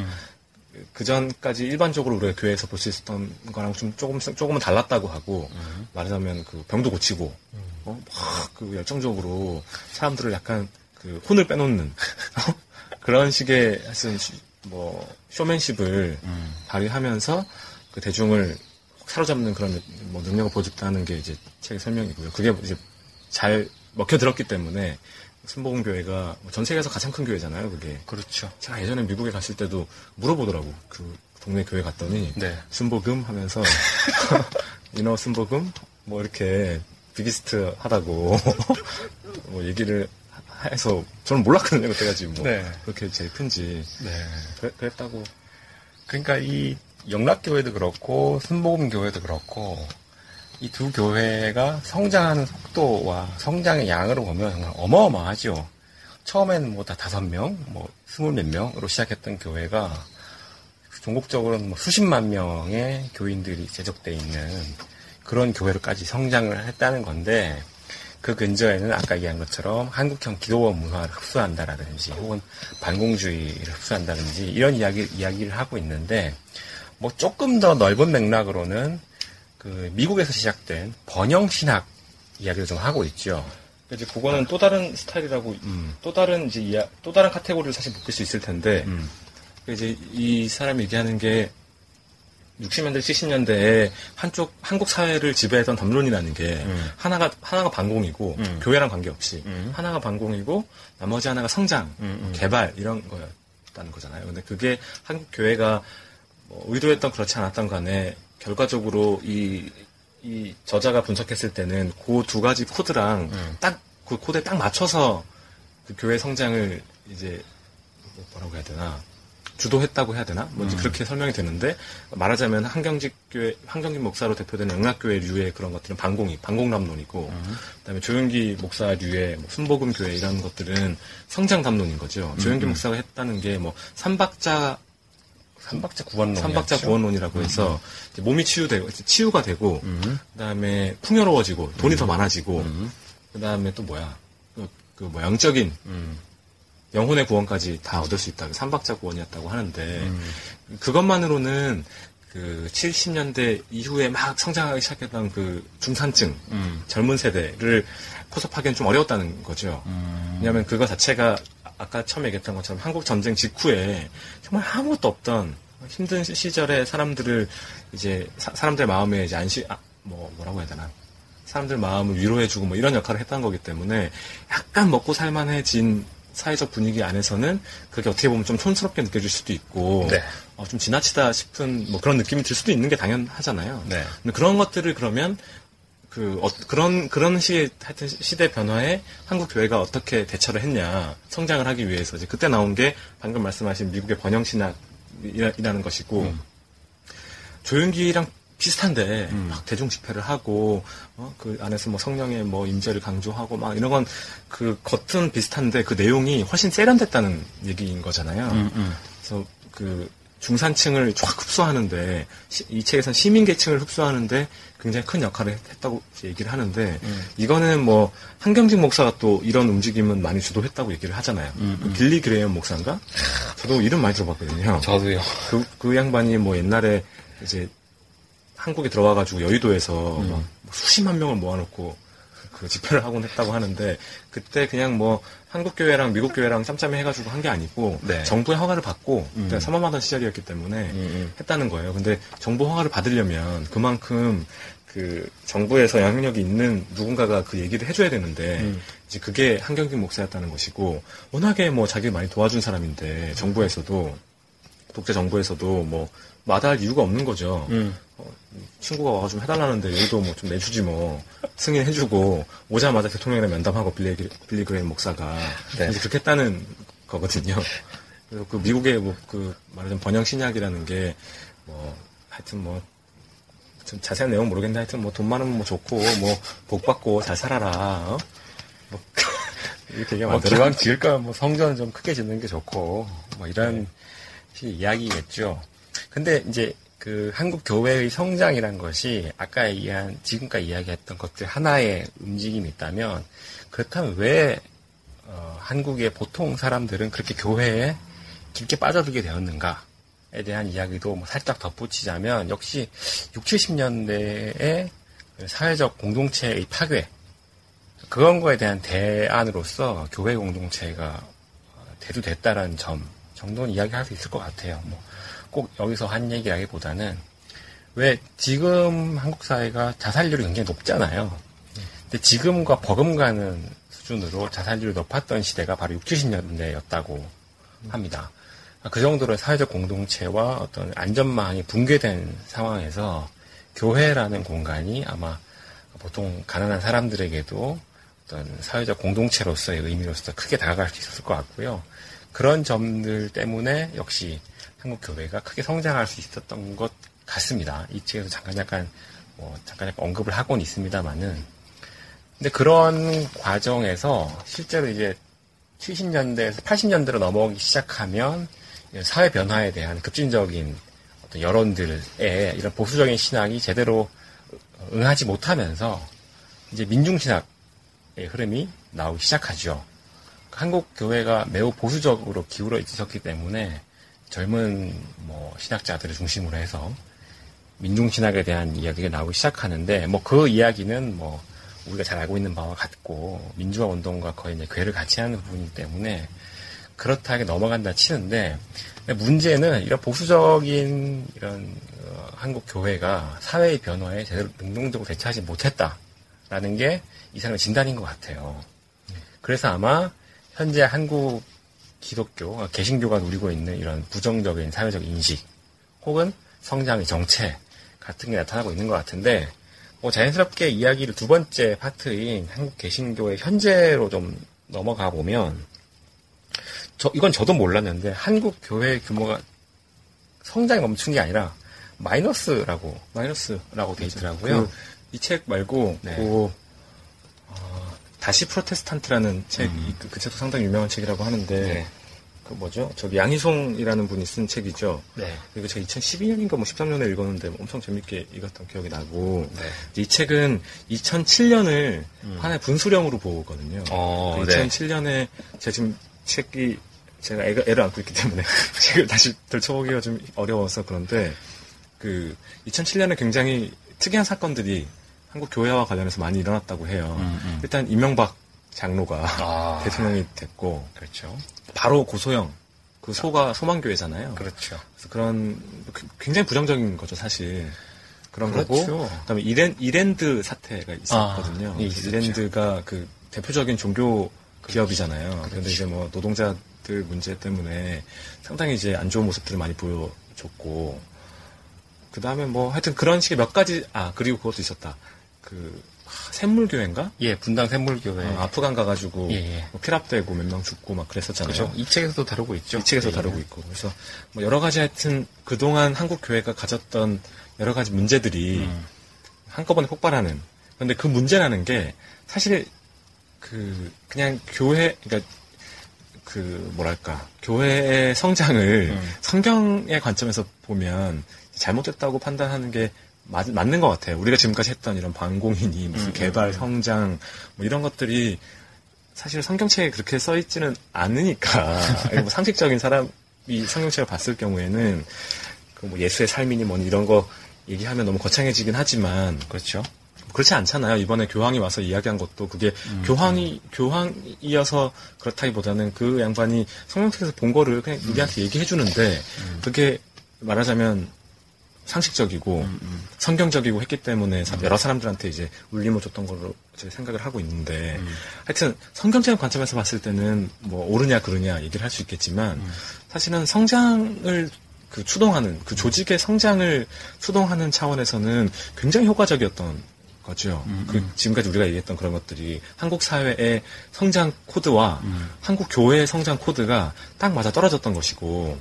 그 전까지 일반적으로 우리가 교회에서 볼 수 있었던 거랑 좀 조금 조금은 달랐다고 하고 말하자면 그 병도 고치고 어, 막그 열정적으로 사람들을 약간 그 혼을 빼놓는 그런 식의 하여튼 시- 뭐 쇼맨십을 발휘하면서 그 대중을 사로잡는 그런 뭐 능력을 보여줬다는 게 이제 책의 설명이고요. 그게 이제 잘 먹혀 들었기 때문에 순복음 교회가 뭐전 세계에서 가장 큰 교회잖아요. 그게 그렇죠. 제가 예전에 미국에 갔을 때도 물어보더라고. 그 동네 교회 갔더니 네. 순복음 하면서 인어 순복음 뭐 이렇게 비기스트 하다고 뭐 얘기를 해서 저는 몰랐거든요 그때까지 뭐 네. 그렇게 제일 큰지 네. 그랬, 그랬다고 그러니까 이 영락교회도 그렇고 순복음 교회도 그렇고 이 두 교회가 성장하는 속도와 성장의 양으로 보면 정말 어마어마하죠. 처음에는 뭐 다 다섯 명, 뭐 스물 몇 명으로 시작했던 교회가 전국적으로는 뭐 수십만 명의 교인들이 제적돼 있는 그런 교회로까지 성장을 했다는 건데 그 근저에는 아까 얘기한 것처럼 한국형 기도원 문화를 흡수한다라든지 혹은 반공주의를 흡수한다든지 이런 이야기, 이야기를 하고 있는데 뭐 조금 더 넓은 맥락으로는 그 미국에서 시작된 번영 신학 이야기를 좀 하고 있죠. 이제 그거는 또 다른 스타일이라고 음. 또 다른 이제 이야- 또 다른 카테고리를 사실 묶을 수 있을 텐데 음. 이제 이 사람이 얘기하는 게 60년대, 70년대에 한쪽 한국 사회를 지배했던 담론이라는 게 음. 하나가 하나가 반공이고 음. 교회랑 관계없이 음. 하나가 반공이고 나머지 하나가 성장, 음, 음. 개발 이런 거였다는 거잖아요. 근데 그게 한국 교회가 뭐 의도했던 그렇지 않았던 간에 결과적으로 이, 이 저자가 분석했을 때는 그 두 가지 코드랑 음. 딱그 코드에 딱 맞춰서 그 교회 성장을 이제 뭐 뭐라고 해야 되나? 주도했다고 해야 되나? 뭐 이제 그렇게 설명이 되는데 말하자면 한경직 교회 한경직 목사로 대표되는 영락교회류의 그런 것들은 반공이 반공담론이고 그다음에 조윤기 목사류의 뭐 순복음 교회 이런 것들은 성장 담론인 거죠. 조윤기 목사가 했다는 게 뭐 삼박자 삼박자 구원론. 삼박자 구원론이라고 해서 이제 몸이 치유되고 치유가 되고 음. 그다음에 풍요로워지고 돈이 더 많아지고 음. 그다음에 또 뭐야 그, 그 뭐 영적인 음. 영혼의 구원까지 다 얻을 수 있다. 삼박자 구원이었다고 하는데 음. 그것만으로는 그 70년대 이후에 막 성장하기 시작했던 그 중산층 음. 젊은 세대를 포섭하기엔 좀 어려웠다는 거죠. 음. 왜냐하면 그거 자체가 아까 처음에 얘기했던 것처럼 한국 전쟁 직후에 정말 아무것도 없던 힘든 시- 시절에 사람들을 이제 사, 람들 마음에 이제 안시 아, 뭐 뭐라고 해야 되나 사람들 마음을 위로해주고 뭐 이런 역할을 했던 거기 때문에 약간 먹고 살만해진 사회적 분위기 안에서는 그게 어떻게 보면 좀 촌스럽게 느껴질 수도 있고 네. 어, 좀 지나치다 싶은 뭐 그런 느낌이 들 수도 있는 게 당연하잖아요. 네. 근데 그런 것들을 그러면 그 어, 그런 그런 시 하여튼 시대 변화에 한국 교회가 어떻게 대처를 했냐 성장을 하기 위해서 이제 그때 나온 게 방금 말씀하신 미국의 번영 신학이라는 것이고 음. 조윤기랑 비슷한데 음. 막 대중 집회를 하고 어, 그 안에서 뭐 성령의 뭐 임재를 강조하고 막 이런 건 그 겉은 비슷한데 그 내용이 훨씬 세련됐다는 얘기인 거잖아요. 음. 음. 그래서 그 중산층을 쫙 흡수하는데 시- 이 책에서는 시민 계층을 흡수하는데 굉장히 큰 역할을 했다고 얘기를 하는데 음. 이거는 뭐 한경직 목사가 또 이런 움직임은 많이 주도했다고 얘기를 하잖아요. 음, 그 빌리 그레이엄 목사인가? 저도 이름 많이 들어봤거든요. 저도요. 그, 그 양반이 뭐 옛날에 이제 한국에 들어와가지고 여의도에서 음. 막 수십만 명을 모아놓고 그 집회를 하곤 했다고 하는데 그때 그냥 뭐 한국 교회랑 미국 교회랑 짬짬이 해가지고 한 게 아니고 네. 정부의 허가를 받고 음. 그때 삼엄하던 시절이었기 때문에 음. 했다는 거예요. 근데 정부 허가를 받으려면 그만큼 그 정부에서 영향력이 있는 누군가가 그 얘기를 해줘야 되는데 음. 이제 그게 한경직 목사였다는 것이고 워낙에 뭐 자기를 많이 도와준 사람인데 정부에서도 독재 정부에서도 뭐 마다할 이유가 없는 거죠. 음. 친구가 와서 좀 해달라는데 여기도 뭐 좀 내주지 뭐 승인해주고 오자마자 대통령이랑 면담하고 빌리, 빌리 그레임 목사가 네. 이제 그렇게 했다는 거거든요. 그래서 그 미국의 뭐 그 말하자면 번영 신약이라는 게 뭐 하여튼 뭐 좀 자세한 내용 모르겠는데 하여튼 뭐 돈 많으면 뭐 좋고 뭐 복 받고 잘 살아라. 어? 뭐 이렇게 뭐. 기왕 지을 거면 뭐 성전은 좀 크게 짓는 게 좋고 뭐 이런 시- 이야기겠죠. 근데 이제 그 한국 교회의 성장이란 것이 아까 이야기한 지금까지 이야기했던 것들 하나의 움직임이 있다면 그렇다면 왜 어, 한국의 보통 사람들은 그렇게 교회에 깊게 빠져들게 되었는가에 대한 이야기도 뭐 살짝 덧붙이자면 역시 6, 70년대의 사회적 공동체의 파괴 그런 거에 대한 대안으로서 교회 공동체가 어, 대두됐다라는 점 정도는 이야기할 수 있을 것 같아요. 뭐 꼭 여기서 한 얘기라기보다는 왜 지금 한국 사회가 자살률이 굉장히 높잖아요. 근데 지금과 버금가는 수준으로 자살률이 높았던 시대가 바로 6, 70년대였다고 합니다. 그 정도로 사회적 공동체와 어떤 안전망이 붕괴된 상황에서 교회라는 공간이 아마 보통 가난한 사람들에게도 어떤 사회적 공동체로서의 의미로서 크게 다가갈 수 있었을 것 같고요. 그런 점들 때문에 역시 한국 교회가 크게 성장할 수 있었던 것 같습니다. 이 책에서 잠깐 잠깐 뭐 잠깐 잠깐 언급을 하고는 있습니다만은 근데 그런 과정에서 실제로 이제 70년대에서 80년대로 넘어오기 시작하면 사회 변화에 대한 급진적인 어떤 여론들에 이런 보수적인 신학이 제대로 응하지 못하면서 이제 민중신학의 흐름이 나오기 시작하죠. 한국 교회가 매우 보수적으로 기울어 있었기 때문에 젊은 뭐 신학자들을 중심으로 해서 민중신학에 대한 이야기가 나오기 시작하는데 뭐 그 이야기는 뭐 우리가 잘 알고 있는 바와 같고 민주화 운동과 거의 이제 괴를 같이 하는 부분이기 때문에 그렇다하게 넘어간다 치는데 문제는 이런 보수적인 이런 어, 한국 교회가 사회의 변화에 제대로 능동적으로 대처하지 못했다라는 게 이 사람의 진단인 것 같아요. 그래서 아마 현재 한국 기독교, 아, 개신교가 누리고 있는 이런 부정적인 사회적 인식 혹은 성장의 정체 같은 게 나타나고 있는 것 같은데 뭐 자연스럽게 이야기를 두 번째 파트인 한국 개신교의 현재로 좀 넘어가 보면 저 이건 저도 몰랐는데 한국 교회 규모가 성장이 멈춘 게 아니라 마이너스라고 마이너스라고 돼 있더라고요. 이 책 말고 네. 그 어, 다시 프로테스탄트라는 책, 음. 이- 그, 그 책도 상당히 유명한 책이라고 하는데 네. 그 뭐죠? 저기 양희송이라는 분이 쓴 책이죠. 네. 이거 제가 2012년인가 뭐 13년에 읽었는데 엄청 재밌게 읽었던 기억이 나고 네. 이 책은 2007년을 음. 하나의 분수령으로 보거든요. 어, 그 네. 2007년에 제가 지금 책이 제가 애가, 애를 안고 있기 때문에 책을 다시 들춰보기가 좀 어려워서 그런데 그 2007년에 굉장히 특이한 사건들이 한국 교회와 관련해서 많이 일어났다고 해요. 음, 음. 일단 이명박 장로가 아. 대통령이 됐고 그렇죠. 바로 고소영 그 소가 소망교회잖아요. 그렇죠. 그래서 그런 그- 굉장히 부정적인 거죠 사실 그런 그렇죠. 거고 그다음에 이랜 이랜드 사태가 있었거든요. 아, 예. 이랜드가 그 대표적인 종교 기업이잖아요. 그런데 이제 뭐 노동자들 문제 때문에 상당히 이제 안 좋은 모습들을 많이 보여줬고 그 다음에 뭐 하여튼 그런 식의 몇 가지 아 그리고 그것도 있었다. 그 하, 샘물교회인가? 예, 분당 샘물교회. 어, 아프간 가가지고 예, 예. 뭐 피랍되고 몇 명 죽고 막 그랬었잖아요. 그렇죠. 이 책에서도 다루고 있죠. 이 책에서 예. 다루고 있고 그래서 뭐 여러 가지 하여튼 그동안 한국 교회가 가졌던 여러 가지 문제들이 음. 한꺼번에 폭발하는 그런데 그 문제라는 게 사실 그 그냥 교회 그러니까 그 뭐랄까 교회의 성장을 음. 성경의 관점에서 보면 잘못됐다고 판단하는 게 맞, 맞는 것 같아요. 우리가 지금까지 했던 이런 반공인이 무슨 음, 개발, 음, 음. 성장 뭐 이런 것들이 사실 성경책에 그렇게 써 있지는 않으니까 뭐 상식적인 사람이 성경책을 봤을 경우에는 그 뭐 예수의 삶이니 뭐니 이런 거 얘기하면 너무 거창해지긴 하지만 그렇죠. 그렇지 않잖아요. 이번에 교황이 와서 이야기한 것도 그게 음, 교황이 교황이어서 그렇다기보다는 그 양반이 성경책에서 본 거를 그냥 음. 우리한테 얘기해 주는데 그게 말하자면 상식적이고 음, 성경적이고 했기 때문에 사- 여러 사람들한테 이제 울림을 줬던 걸로 제가 생각을 하고 있는데 음. 하여튼 성경적인 관점에서 봤을 때는 뭐 옳으냐 그르냐 얘기를 할 수 있겠지만 음. 사실은 성장을 그 추동하는 그 조직의 성장을 추동하는 차원에서는 굉장히 효과적이었던 거죠. 음, 그 지금까지 우리가 얘기했던 그런 것들이 한국 사회의 성장 코드와 음. 한국 교회의 성장 코드가 딱 맞아 떨어졌던 것이고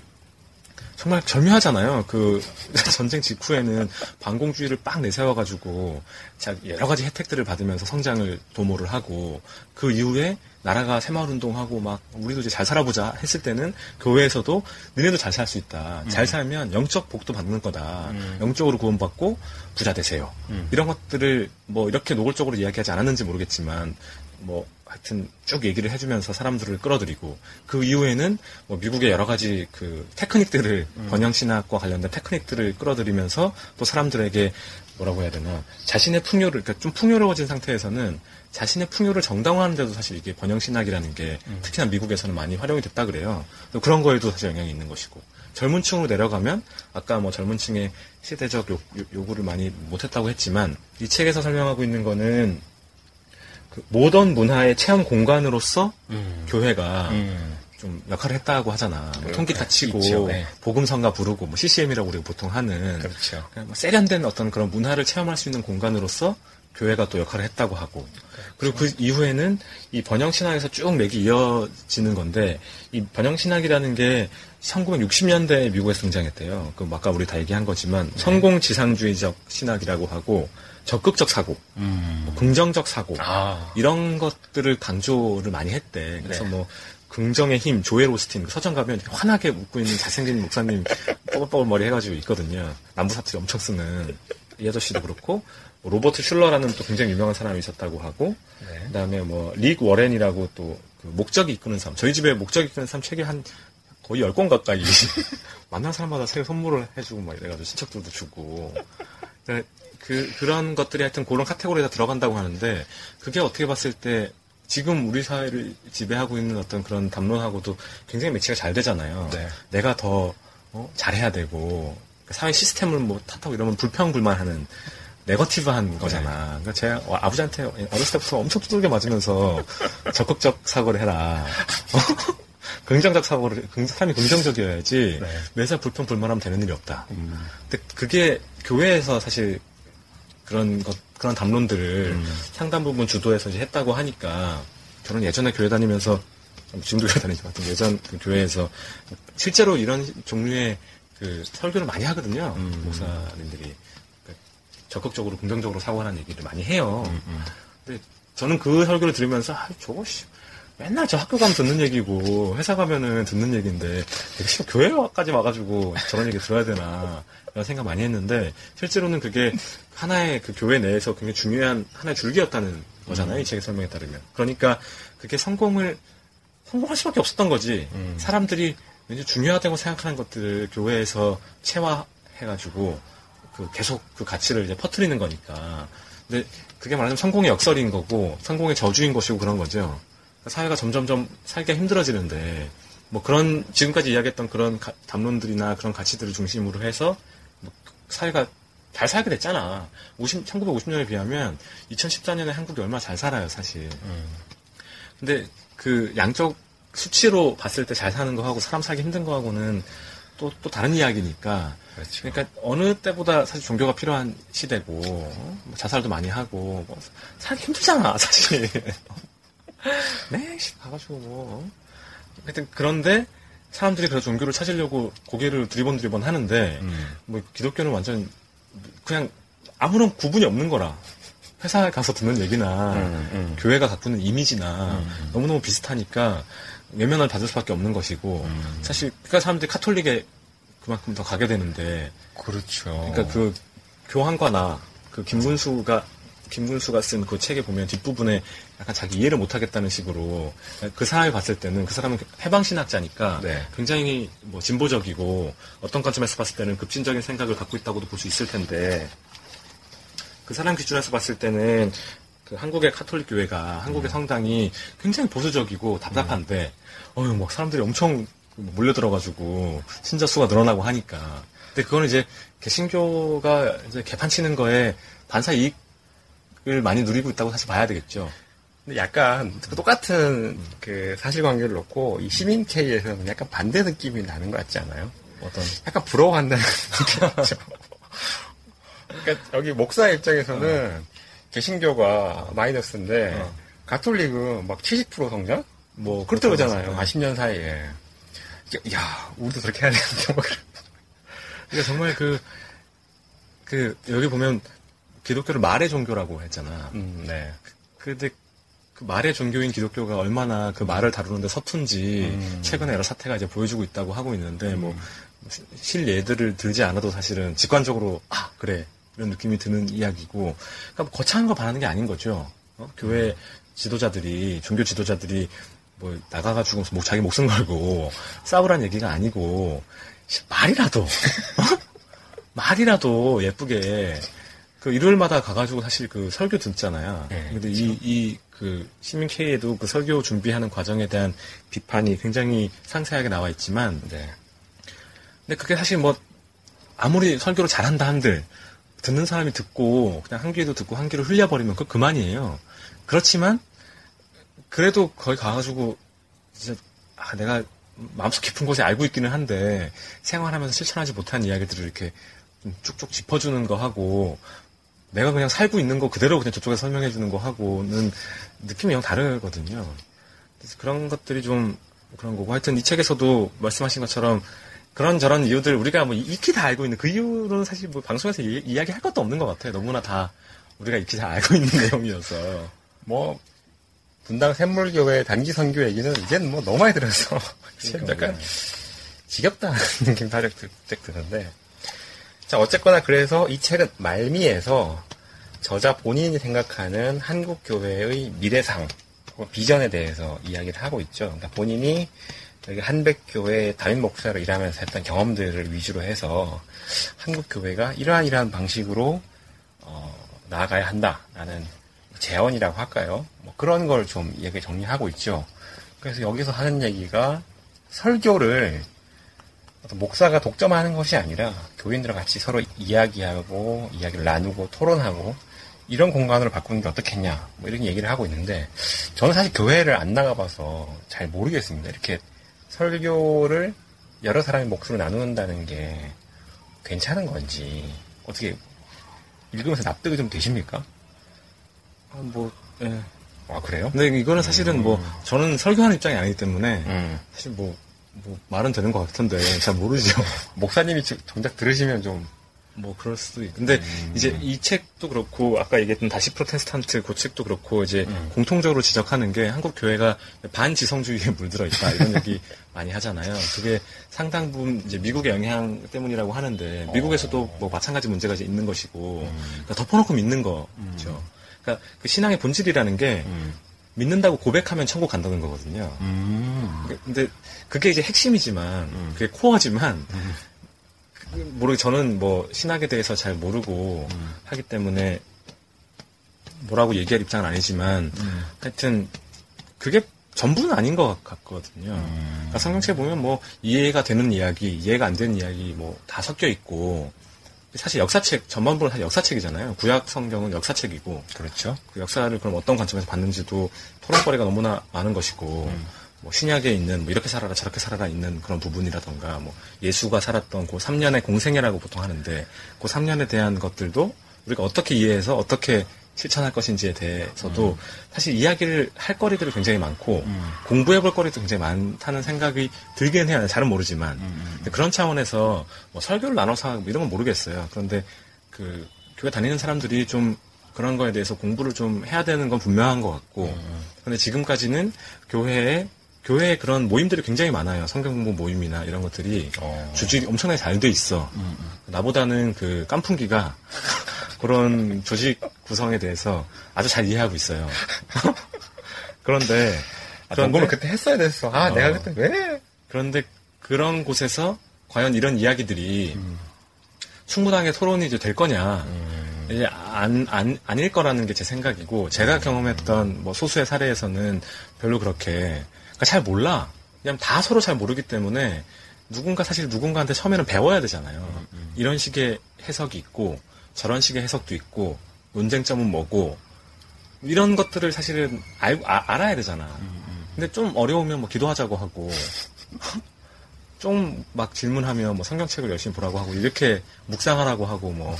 정말 절묘하잖아요. 그 전쟁 직후에는 반공주의를 빡 내세워가지고 자 여러 가지 혜택들을 받으면서 성장을 도모를 하고 그 이후에 나라가 새마을 운동하고 막 우리도 이제 잘 살아보자 했을 때는 교회에서도 너네도 잘 살 수 있다. 잘 살면 영적 복도 받는 거다. 음. 영적으로 구원받고 부자 되세요. 음. 이런 것들을 뭐 이렇게 노골적으로 이야기하지 않았는지 모르겠지만 뭐 하여튼 쭉 얘기를 해주면서 사람들을 끌어들이고 그 이후에는 뭐 미국의 여러 가지 그 테크닉들을 번영 신학과 관련된 테크닉들을 끌어들이면서 또 사람들에게 뭐라고 해야 되나 자신의 풍요를 그러니까 좀 풍요로워진 상태에서는 자신의 풍요를 정당화하는데도 사실 이게 번영 신학이라는 게 특히나 미국에서는 많이 활용이 됐다 그래요. 또 그런 거에도 사실 영향이 있는 것이고 젊은 층으로 내려가면 아까 뭐 젊은 층의 시대적 요, 구를 많이 못했다고 했지만 이 책에서 설명하고 있는 거는 그 모던 문화의 체험 공간으로서 음. 교회가 음. 좀 역할을 했다고 하잖아. 뭐 통기타 치고 있죠. 네. 복음성가 부르고 뭐 CCM이라고 우리가 보통 하는 그렇죠. 그냥 뭐 세련된 어떤 그런 문화를 체험할 수 있는 공간으로서 교회가 또 역할을 했다고 하고 그리고 그 이후에는 이 번영 신학에서 쭉 맥이 이어지는 건데 이 번영 신학이라는 게 1960년대에 미국에서 등장했대요. 그 아까 우리 다 얘기한 거지만 성공지상주의적 신학이라고 하고 적극적 사고, 뭐 긍정적 사고 아. 이런 것들을 강조를 많이 했대. 그래서 네. 뭐 긍정의 힘, 조엘 오스틴 그 서점 가면 환하게 웃고 있는 잘생긴 목사님 뽀글뽀글 머리 해가지고 있거든요. 남부 사투리 엄청 쓰는 이 아저씨도 그렇고 뭐 로버트 슐러라는 또 굉장히 유명한 사람이 있었다고 하고 네. 그다음에 뭐 릭 워렌이라고 또 그 목적이 이끄는 삶 저희 집에 목적이 이끄는 삶 책이 한 거의 10권 가까이 만난 사람마다 책 선물을 해주고 막 이래가지고 친척들도 주고 그, 그, 그런 것들이 하여튼 그런 카테고리에 다 들어간다고 하는데 그게 어떻게 봤을 때 지금 우리 사회를 지배하고 있는 어떤 그런 담론하고도 굉장히 매치가 잘 되잖아요. 네. 내가 더 어, 잘해야 되고 사회 시스템을 뭐 탓하고 이러면 불평불만하는 네거티브한 거잖아. 그러니까 제가 어, 아버지한테 어렸을 때부터 엄청 두들겨 맞으면서 적극적 사고를 해라. 긍정적 사고를 긍- 사람이 긍정적이어야지 네. 매사 불평 불만하면 되는 일이 없다. 근데 그게 교회에서 사실 그런 것 그런 담론들을 상당 부분 주도해서 이제 했다고 하니까 저는 예전에 교회 다니면서 지금도 교회 다니지만 예전 그 교회에서 실제로 이런 종류의 그 설교를 많이 하거든요. 목사님들이 그러니까 적극적으로 긍정적으로 사고하는 얘기를 많이 해요. 근데 저는 그 설교를 들으면서 아 저거 씨 맨날 저 학교 가면 듣는 얘기고 회사 가면은 듣는 얘기인데 내가 씨 교회까지 와가지고 저런 얘기 들어야 되나 이런 생각 많이 했는데 실제로는 그게 하나의 그 교회 내에서 굉장히 중요한 하나의 줄기였다는 거잖아요 이 책의 설명에 따르면. 그러니까 그게 성공을 성공할 수밖에 없었던 거지. 사람들이 왠지 중요하다고 생각하는 것들을 교회에서 체화해가지고 그 계속 그 가치를 이제 퍼뜨리는 거니까. 근데 그게 말하자면 성공의 역설인 거고 성공의 저주인 것이고 그런 거죠. 사회가 점점점 살기가 힘들어지는데 뭐 그런 지금까지 이야기했던 그런 가- 담론들이나 그런 가치들을 중심으로 해서 뭐 사회가 잘 살게 됐잖아. 50, 1950년에 비하면 2014년에 한국이 얼마나 잘 살아요, 사실. 근데 그 양쪽 수치로 봤을 때 잘 사는 거하고 사람 살기 힘든 거하고는 또, 또 다른 이야기니까. 그렇죠. 그러니까 어느 때보다 사실 종교가 필요한 시대고, 뭐 자살도 많이 하고, 뭐 살기 힘들잖아, 사실. 네, 씨, 가가지고 뭐. 하여튼 그런데 사람들이 그런 종교를 찾으려고 고개를 두리번 두리번 하는데, 음. 뭐 기독교는 완전 그냥 아무런 구분이 없는 거라. 회사에 가서 듣는 얘기나 음, 음. 교회가 갖고 있는 이미지나 음. 너무너무 비슷하니까 외면을 받을 수밖에 없는 것이고 음. 사실 그러니까 사람들이 카톨릭에 그만큼 더 가게 되는데 그렇죠. 그러니까 그 교황과 나그 김문수가 김문수가 쓴 그 책에 보면 뒷부분에 약간 자기 이해를 못하겠다는 식으로 그 사람이 봤을 때는 그 사람은 해방신학자니까 네. 굉장히 뭐 진보적이고 어떤 관점에서 봤을 때는 급진적인 생각을 갖고 있다고도 볼 수 있을 텐데 그 사람 기준에서 봤을 때는 그 한국의 카톨릭 교회가 한국의 성당이 굉장히 보수적이고 답답한데 어휴 막 사람들이 엄청 몰려들어가지고 신자 수가 늘어나고 하니까. 근데 그거는 이제 개신교가 이제 개판 치는 거에 반사 이익 을 많이 누리고 있다고 사실 봐야 되겠죠. 근데 약간 그 똑같은 그 사실관계를 놓고 이 시민 K에서는 약간 반대 느낌이 나는 것 같지 않아요? 어떤 약간 부러워한다는 느낌이죠. 그러니까 여기 목사 입장에서는 개신교가 마이너스인데 어. 가톨릭은 막 70% 성장? 뭐 그렇다 그러잖아요. 네. 아, 10년 사이에. 야, 우리도 그렇게 해야 되는데 뭐. 그러니까 정말 그, 그, 여기 보면 기독교를 말의 종교라고 했잖아. 음, 네. 근데 그 말의 종교인 기독교가 얼마나 그 말을 다루는데 서툰지 음. 최근에 여러 사태가 이제 보여주고 있다고 하고 있는데 뭐 실예들을 들지 않아도 사실은 직관적으로 아 그래 이런 느낌이 드는 이야기고 그러니까 뭐 거창한 거 바라는 게 아닌 거죠. 어? 교회 지도자들이 종교 지도자들이 뭐 나가가지고 뭐 자기 목숨 걸고 싸우란 얘기가 아니고 씨, 말이라도 어? 말이라도 예쁘게 그 일요일마다 가가지고 사실 그 설교 듣잖아요. 네, 근데 이, 이, 그, 시민 K에도 그 설교 준비하는 과정에 대한 비판이 굉장히 상세하게 나와 있지만, 네. 근데 그게 사실 뭐, 아무리 설교를 잘한다 한들, 듣는 사람이 듣고, 그냥 한 귀에도 듣고 한 귀를 흘려버리면 그 그만이에요. 그렇지만, 그래도 거기 가가지고, 진짜, 아, 내가 마음속 깊은 곳에 알고 있기는 한데, 생활하면서 실천하지 못한 이야기들을 이렇게 좀 쭉쭉 짚어주는 거 하고, 내가 그냥 살고 있는 거 그대로 그냥 저쪽에 설명해 주는 거 하고는 느낌이 영 다르거든요. 그래서 그런 것들이 좀 그런 거고 하여튼 이 책에서도 말씀하신 것처럼 그런 저런 이유들 우리가 뭐 익히 다 알고 있는 그 이유로는 사실 뭐 방송에서 이, 야기할 것도 없는 것 같아요. 너무나 다 우리가 익히 다 알고 있는 내용이어서 뭐 분당 샘물교회 단기 선교 얘기는 이제는 뭐 너무 많이 들어서 약간 지겹다는 느낌 살짝 드는데 자 어쨌거나 그래서 이 책은 말미에서 저자 본인이 생각하는 한국 교회의 미래상 비전에 대해서 이야기를 하고 있죠. 그러니까 본인이 여기 한백교회 담임 목사로 일하면서 했던 경험들을 위주로 해서 한국 교회가 이러한 이러한 방식으로 어, 나아가야 한다라는 재원이라고 할까요? 뭐 그런 걸 좀 얘기 정리하고 있죠. 그래서 여기서 하는 얘기가 설교를 목사가 독점하는 것이 아니라 교인들과 같이 서로 이야기하고 이야기를 나누고 토론하고 이런 공간으로 바꾸는 게 어떻겠냐 뭐 이런 얘기를 하고 있는데 저는 사실 교회를 안 나가봐서 잘 모르겠습니다. 이렇게 설교를 여러 사람이 목소리로 나누는다는 게 괜찮은 건지 어떻게 읽으면서 납득이 좀 되십니까? 아, 뭐 예. 아 그래요? 근데 이거는 사실은 뭐 저는 설교하는 입장이 아니기 때문에 음. 사실 뭐, 뭐 말은 되는 것 같은데 잘 모르죠. 목사님이 지- 정작 들으시면 좀 뭐 그럴 수도 있고. 근데 이제 이 책도 그렇고 아까 얘기했던 다시 프로테스탄트 그 책도 그렇고 이제 공통적으로 지적하는 게 한국 교회가 반지성주의에 물들어 있다 이런 얘기 많이 하잖아요. 그게 상당 부분 이제 미국의 영향 때문이라고 하는데 미국에서도 뭐 마찬가지 문제가 있는 것이고 그러니까 덮어놓고 믿는 거죠. 그러니까 그 신앙의 본질이라는 게 믿는다고 고백하면 천국 간다는 거거든요. 근데 그게 이제 핵심이지만 그게 코어지만 모르게 저는 뭐 신학에 대해서 잘 모르고 하기 때문에 뭐라고 얘기할 입장은 아니지만 하여튼 그게 전부는 아닌 것 같거든요. 그러니까 성경책 보면 뭐 이해가 되는 이야기, 이해가 안 되는 이야기 뭐 다 섞여 있고 사실 역사책 전반부는 사실 역사책이잖아요. 구약 성경은 역사책이고 그렇죠. 그 역사를 그럼 어떤 관점에서 봤는지도 토론거리가 너무나 많은 것이고 뭐 신약에 있는 뭐 이렇게 살아라 저렇게 살아라 있는 그런 부분이라던가 뭐 예수가 살았던 그 3년의 공생애라고 보통 하는데 그 3년에 대한 것들도 우리가 어떻게 이해해서 어떻게 실천할 것인지에 대해서도 사실 이야기를 할 거리들이 굉장히 많고 공부해 볼 거리도 굉장히 많다는 생각이 들긴 해요. 잘은 모르지만 근데 그런 차원에서 뭐 설교를 나눠서 하고 이런 건 모르겠어요. 그런데 그 교회 다니는 사람들이 좀 그런 거에 대해서 공부를 좀 해야 되는 건 분명한 것 같고 근데 지금까지는 교회에 교회에 그런 모임들이 굉장히 많아요. 성경 공부 모임이나 이런 것들이 조직이 엄청나게 잘 돼 있어. 나보다는 그 깐풍기가 그런 조직 구성에 대해서 아주 잘 이해하고 있어요. 그런데 아, 그런데- 그때 했어야 됐어. 아, 어. 내가 그때 왜? 그런데 그런 곳에서 과연 이런 이야기들이 충분하게 토론이 이제 될 거냐. 이제 안, 안, 아닐 거라는 게 제 생각이고, 제가 경험했던 뭐 소수의 사례에서는 별로 그렇게, 그러니까 잘 몰라. 그냥 다 서로 잘 모르기 때문에 누군가 사실 누군가한테 처음에는 배워야 되잖아요. 이런 식의 해석이 있고, 저런 식의 해석도 있고, 논쟁점은 뭐고, 이런 것들을 사실은 알, 아, 알아야 되잖아. 근데 좀 어려우면 뭐 기도하자고 하고, 좀 막 질문하면 뭐 성경책을 열심히 보라고 하고 이렇게 묵상하라고 하고 뭐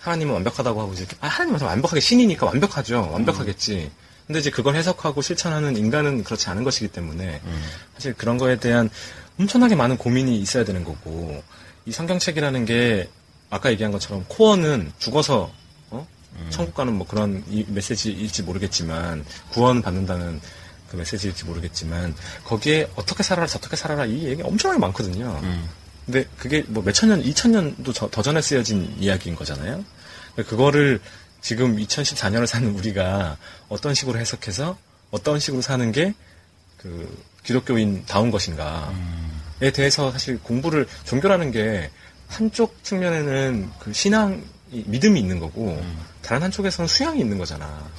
하나님은 완벽하다고 하고 이제 아 하나님은 완벽하게 신이니까 완벽하죠. 완벽하겠지. 근데 이제 그걸 해석하고 실천하는 인간은 그렇지 않은 것이기 때문에 사실 그런 거에 대한 엄청나게 많은 고민이 있어야 되는 거고 이 성경책이라는 게 아까 얘기한 것처럼 코어는 죽어서 어? 천국 가는 뭐 그런 이 메시지일지 모르겠지만 구원 받는다는 그 메시지일지 모르겠지만 거기에 어떻게 살아라 저렇게 살아라 이 얘기 엄청나게 많거든요. 근데 그게 뭐 몇천 년, 2천 년도 저- 더 전에 쓰여진 이야기인 거잖아요. 그거를 지금 2014년을 사는 우리가 어떤 식으로 해석해서 어떤 식으로 사는 게 그 기독교인 다운 것인가에 대해서 사실 공부를 종교라는 게 한쪽 측면에는 그 신앙 이 믿음이 있는 거고 다른 한쪽에서는 수양이 있는 거잖아.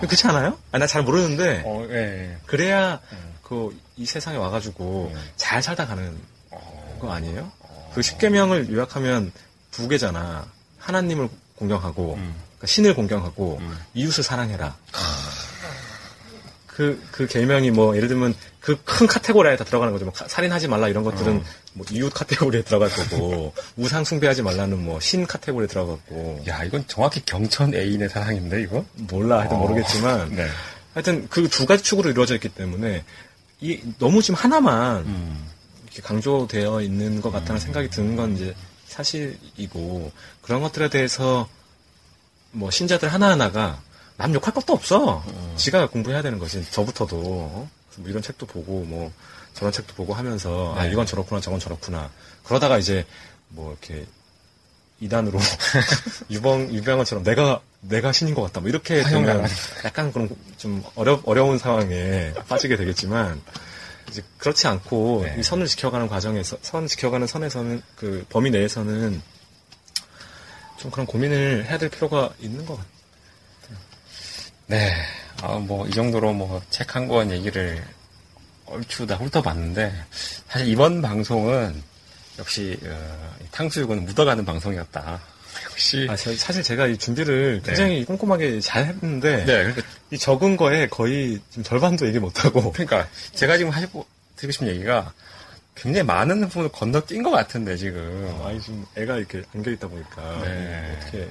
그렇지 않아요? 아, 나 잘 모르는데 어, 예. 그래야 그이 세상에 와가지고 잘 살다 가는 거 아니에요? 그 십계명을 요약하면 두 개잖아. 하나님을 공경하고 그러니까 신을 공경하고 이웃을 사랑해라. 그, 그 개명이 뭐, 예를 들면, 그 큰 카테고리에 다 들어가는 거죠. 뭐, 카- 살인하지 말라 이런 것들은, 어. 뭐, 이웃 카테고리에 들어갈 거고, 우상 숭배하지 말라는 뭐, 신 카테고리에 들어갔고, 야, 이건 정확히 경천 애인의 사랑인데, 이거? 몰라, 하여튼 어. 모르겠지만, 네. 하여튼 그 두 가지 축으로 이루어져 있기 때문에, 이, 너무 지금 하나만, 음. 이렇게 강조되어 있는 것 같다는 생각이 드는 건 이제 사실이고, 그런 것들에 대해서, 뭐, 신자들 하나하나가, 남 욕할 것도 없어. 지가 공부해야 되는 거지. 저부터도. 뭐 이런 책도 보고, 뭐, 저런 책도 보고 하면서, 아, 네. 이건 저렇구나, 저건 저렇구나. 그러다가 이제, 뭐, 이렇게, 이단으로, 유병, 유병원처럼 내가, 내가 신인 것 같다. 뭐, 이렇게 되면. 약간 그런 좀 어려, 어려운 상황에 빠지게 되겠지만, 이제 그렇지 않고, 네. 이 선을 지켜가는 과정에서, 선 지켜가는 선에서는, 그 범위 내에서는 좀 그런 고민을 해야 될 필요가 있는 것 같아요. 네. 아, 뭐, 이 정도로 뭐, 책 한 권 얘기를 얼추 다 훑어봤는데, 사실 이번 방송은 역시, 어, 이 탕수육은 묻어가는 방송이었다. 역시. 아, 저- 사실 제가 이 준비를 굉장히 꼼꼼하게 잘 했는데, 네, 그러니까, 이 적은 거에 거의 절반도 얘기 못하고, 그러니까 제가 지금 하시고, 드리고 싶은 얘기가 굉장히 많은 부분을 건너뛴 것 같은데, 지금. 아니, 지금 애가 이렇게 안겨있다 보니까, 네. 어떻게,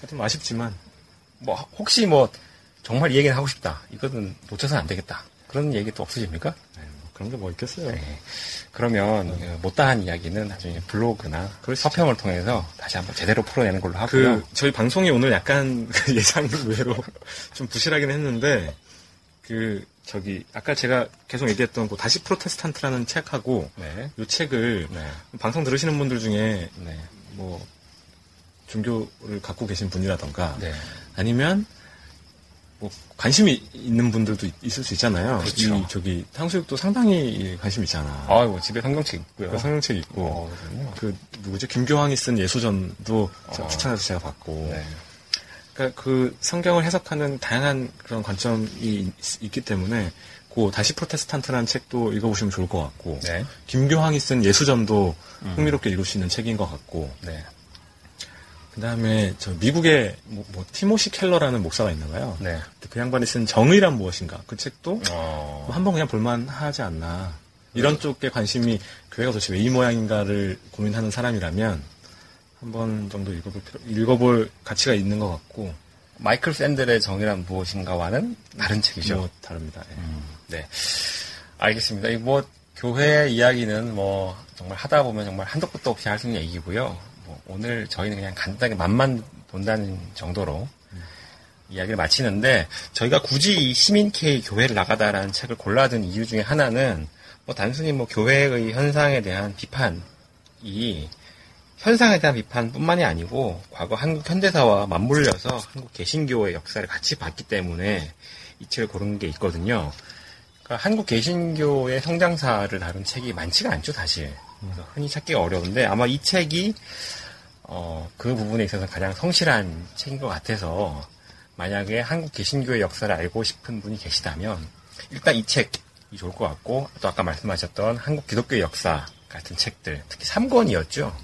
하여튼 아쉽지만, 뭐, 혹시 뭐, 정말 이 얘기는 하고 싶다. 이거는 놓쳐서는 안 되겠다. 그런 얘기 또 없으십니까? 그런 게 뭐 있겠어요. 네. 그러면 어, 못다한 이야기는 나중에 블로그나 서평을 통해서 다시 한번 제대로 풀어내는 걸로 하고요. 그, 저희 방송이 오늘 약간 그 예상 외로 좀 부실하긴 했는데, 그, 저기, 아까 제가 계속 얘기했던 그 다시 프로테스탄트라는 책하고, 네. 이 책을 네. 방송 들으시는 분들 중에 네. 뭐, 종교를 갖고 계신 분이라던가, 네. 아니면, 뭐, 관심이 있는 분들도 있- 있을 수 있잖아요. 그렇죠. 이, 저기, 탕수육도 상당히 관심 있잖아. 아이고, 집에 성경책 있고요. 그 성경책 있고, 어. 그, 누구지? 김교황이 쓴 예수전도 제가 어. 추천해서 제가 봤고, 네. 그러니까 그 성경을 해석하는 다양한 그런 관점이 있, 기 때문에 그 다시 프로테스탄트라는 책도 읽어보시면 좋을 것 같고 네. 김교황이 쓴 예수전도 음. 흥미롭게 읽을 수 있는 책인 것 같고 네. 그 다음에 저 미국의 뭐, 뭐 티모시 켈러라는 목사가 있나 봐요. 네. 그 양반이 쓴 정의란 무엇인가 그 책도 어. 뭐 한번 그냥 볼만하지 않나 이런 쪽에 관심이 교회가 도대체 왜 이 모양인가를 고민하는 사람이라면 한번 정도 읽어볼 필요, 읽어볼 가치가 있는 것 같고 마이클 샌델의 정의란 무엇인가와는 다른 책이죠. 뭐 다릅니다. 예. 네. 알겠습니다. 이 뭐, 교회 이야기는 뭐, 정말 하다 보면 정말 한도 끝도 없이 할 수 있는 얘기고요. 뭐, 오늘 저희는 그냥 간단하게 맛만 본다는 정도로 이야기를 마치는데, 저희가 굳이 이 시민 K 교회를 나가다라는 책을 골라든 이유 중에 하나는, 뭐, 단순히 뭐, 교회의 현상에 대한 비판이, 현상에 대한 비판뿐만이 아니고, 과거 한국 현대사와 맞물려서 한국 개신교의 역사를 같이 봤기 때문에, 이 책을 고른 게 있거든요. 그러니까 한국 개신교의 성장사를 다룬 책이 많지가 않죠, 사실. 흔히 찾기가 어려운데 아마 이 책이 어, 그 부분에 있어서 가장 성실한 책인 것 같아서 만약에 한국 개신교의 역사를 알고 싶은 분이 계시다면 일단 이 책이 좋을 것 같고 또 아까 말씀하셨던 한국 기독교의 역사 같은 책들 특히 3권이었죠.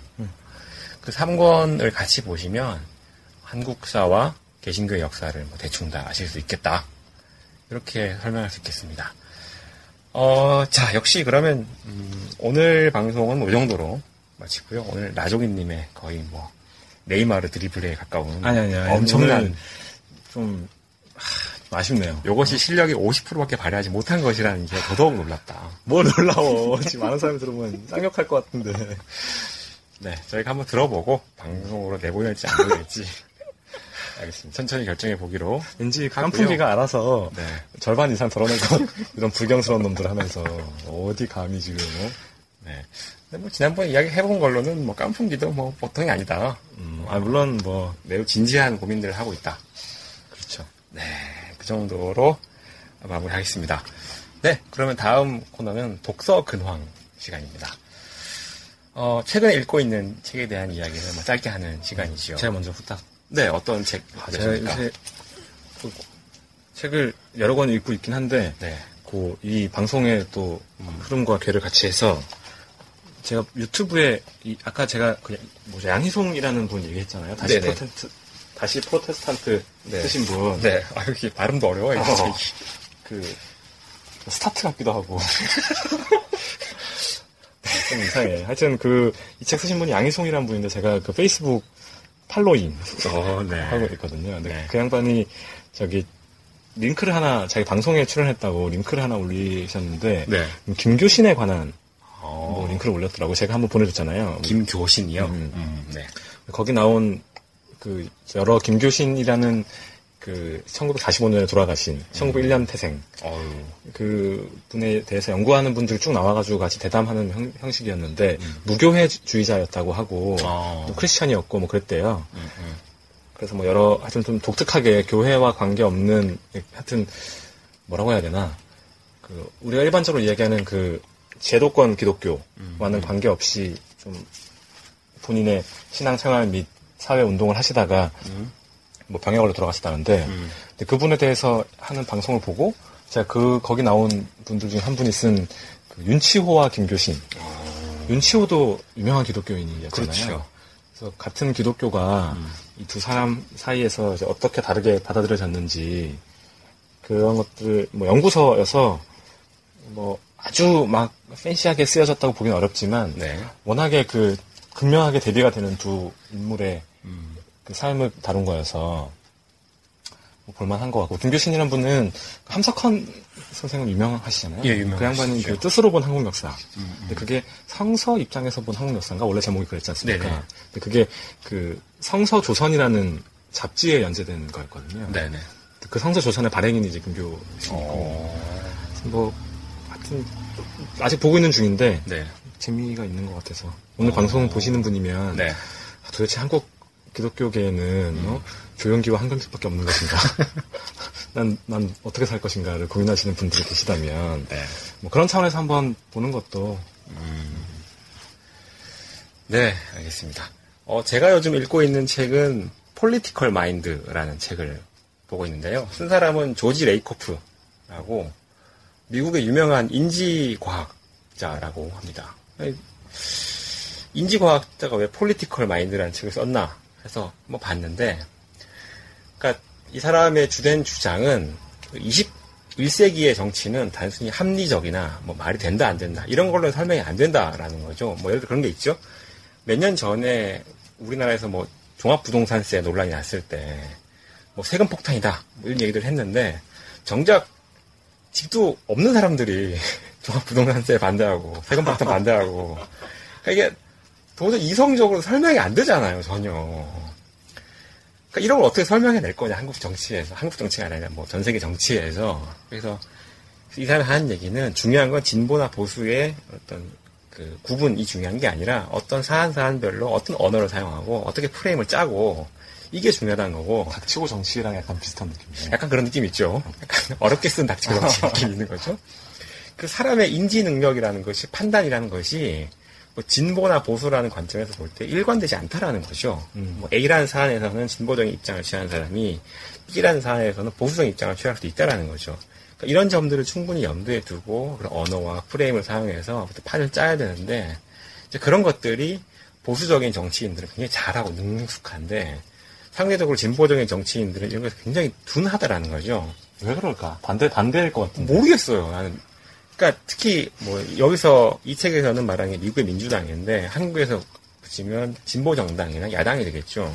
그 3권을 같이 보시면 한국사와 개신교의 역사를 뭐 대충 다 아실 수 있겠다. 이렇게 설명할 수 있겠습니다. 어, 자, 역시 그러면, 음, 오늘 방송은 뭐이 정도로 마치고요. 오늘 나종이님의 거의 뭐, 네이마르 드리블에 가까운. 아니, 아니, 아니. 엄청난. 좀, 하, 아쉽네요. 요것이 실력이 50%밖에 발휘하지 못한 것이라는 게 더더욱 놀랍다. 뭘 놀라워. 지금 많은 사람이 들으면 쌍욕할 것 같은데. 네, 저희가 한번 들어보고, 방송으로 내보낼지 안 보낼지. 알겠습니다. 천천히 결정해 보기로. 왠지. 깐풍기가 알아서 네. 절반 이상 덜어내고 이런 불경스러운 놈들 하면서 어디 감히 지금 어? 네. 근데 뭐, 지난번에 이야기 해본 걸로는 뭐, 깐풍기도 뭐, 보통이 아니다. 음, 아 물론 뭐 매우 진지한 고민들을 하고 있다. 그렇죠. 네, 그 정도로 마무리하겠습니다. 네, 그러면 다음 코너는 독서 근황 시간입니다. 어, 최근에 읽고 있는 책에 대한 이야기를 뭐 짧게 하는 시간이지요. 제가 먼저 후딱. 네, 어떤 책 아, 제가? 요새 그 책을 여러 권 읽고 있긴 한데 네, 그 이 방송의 또 흐름과 궤를 같이 해서 제가 유튜브에 이 아까 제가 그 뭐죠 양희송이라는 분 얘기했잖아요. 다시 네네. 프로테스트 다시 프로테스탄트 네. 쓰신 분. 네, 아, 이게 발음도 어려워요, 이 어. 그 스타트 같기도 하고 좀 이상해. 하여튼 그 이 책 쓰신 분이 양희송이라는 분인데 제가 그 페이스북 following 어, 네. 하고 있거든요. 근데 네. 그 양반이 저기 링크를 하나 자기 방송에 출연했다고 링크를 하나 올리셨는데 네. 김교신에 관한 어, 뭐 링크를 올렸더라고. 제가 한번 보내줬잖아요. 김교신이요. 음. 음, 네. 거기 나온 그 여러 김교신이라는 그 1945년에 돌아가신 1901년 태생 어유. 그 분에 대해서 연구하는 분들 쭉 나와가지고 같이 대담하는 형, 형식이었는데 무교회주의자였다고 하고 어. 또 크리스찬이었고 뭐 그랬대요. 음, 음. 그래서 뭐 여러 하여튼 좀 독특하게 교회와 관계 없는 하여튼 뭐라고 해야 되나 그 우리가 일반적으로 이야기하는 그 제도권 기독교와는 관계없이 좀 본인의 신앙생활 및 사회 운동을 하시다가 뭐 병역으로 돌아가셨다는데 음. 그분에 대해서 하는 방송을 보고 제가 그 거기 나온 분들 중에 한 분이 쓴 그 윤치호와 김교신 윤치호도 유명한 기독교인이었잖아요. 그렇죠. 그래서 같은 기독교가 이두 사람 사이에서 어떻게 다르게 받아들여졌는지 그런 것들 뭐 연구서여서 뭐 아주 막 팬시하게 쓰여졌다고 보기는 어렵지만 네. 워낙에 그 극명하게 대비가 되는 두 인물의 음. 그 삶을 다룬 거여서 뭐 볼만한 것 같고 김교신이라는 분은 함석헌 선생은 유명하시잖아요. 예. 그 양반이 그 뜻으로 본 한국 역사. 근데 그게 성서 입장에서 본 한국 역사인가 원래 제목이 그랬지 않습니까? 네네. 근데 그게 그 성서 조선이라는 잡지에 연재된 거였거든요. 네네. 그 성서 조선의 발행인이 이제 김교신이고 어. 뭐 아직 보고 있는 중인데 네. 재미가 있는 것 같아서 오늘 방송 보시는 분이면 네. 아, 도대체 한국 기독교계에는 어? 조용기와 한경식밖에 없는 것인가? 난, 난 어떻게 살 것인가를 고민하시는 분들이 계시다면 네. 뭐 그런 차원에서 한번 보는 것도 네, 알겠습니다. 어, 제가 요즘 읽고 있는 책은 Political Mind라는 책을 보고 있는데요. 쓴 사람은 조지 레이코프라고 미국의 유명한 인지과학자라고 합니다. 인지과학자가 왜 Political Mind라는 책을 썼나 해서 한번 봤는데, 그러니까 이 사람의 주된 주장은 21세기의 정치는 단순히 합리적이나 뭐 말이 된다 안 된다 이런 걸로 설명이 안 된다라는 거죠. 뭐 예를 들어 그런 게 있죠. 몇 년 전에 우리나라에서 뭐 종합부동산세 논란이 났을 때 뭐 세금 폭탄이다 뭐 이런 얘기들 했는데 정작 집도 없는 사람들이 종합부동산세 반대하고 세금 폭탄 반대하고. 그러니까 이게 도저히 이성적으로 설명이 안 되잖아요 전혀. 그러니까 이런 걸 어떻게 설명해 낼 거냐 한국 정치에서. 한국 정치가 아니라 뭐 전 세계 정치에서. 그래서 이 사람이 하는 얘기는 중요한 건 진보나 보수의 어떤 그 구분이 중요한 게 아니라 어떤 사안 사안별로 어떤 언어를 사용하고 어떻게 프레임을 짜고 이게 중요하다는 거고 닥치고 정치랑 약간 비슷한 느낌이에요. 약간 그런 느낌 있죠. 약간 어렵게 쓴 닥치고 닥치 느낌 있는 거죠. 그 사람의 인지 능력이라는 것이 판단이라는 것이 뭐 진보나 보수라는 관점에서 볼 때 일관되지 않다라는 거죠. 음. 뭐 A라는 사안에서는 진보적인 입장을 취하는 사람이 B라는 사안에서는 보수적인 입장을 취할 수도 있다라는 거죠. 그러니까 이런 점들을 충분히 염두에 두고 그런 언어와 프레임을 사용해서 판을 짜야 되는데 그런 것들이 보수적인 정치인들은 굉장히 잘하고 능숙한데 상대적으로 진보적인 정치인들은 이런 것이 굉장히 둔하다라는 거죠. 왜 그럴까? 반대 반대일 것 같은데. 모르겠어요. 나는. 그러니까 특히 뭐 여기서 이 책에서는 말하는 게 미국의 민주당인데 한국에서 붙이면 진보 정당이나 야당이 되겠죠.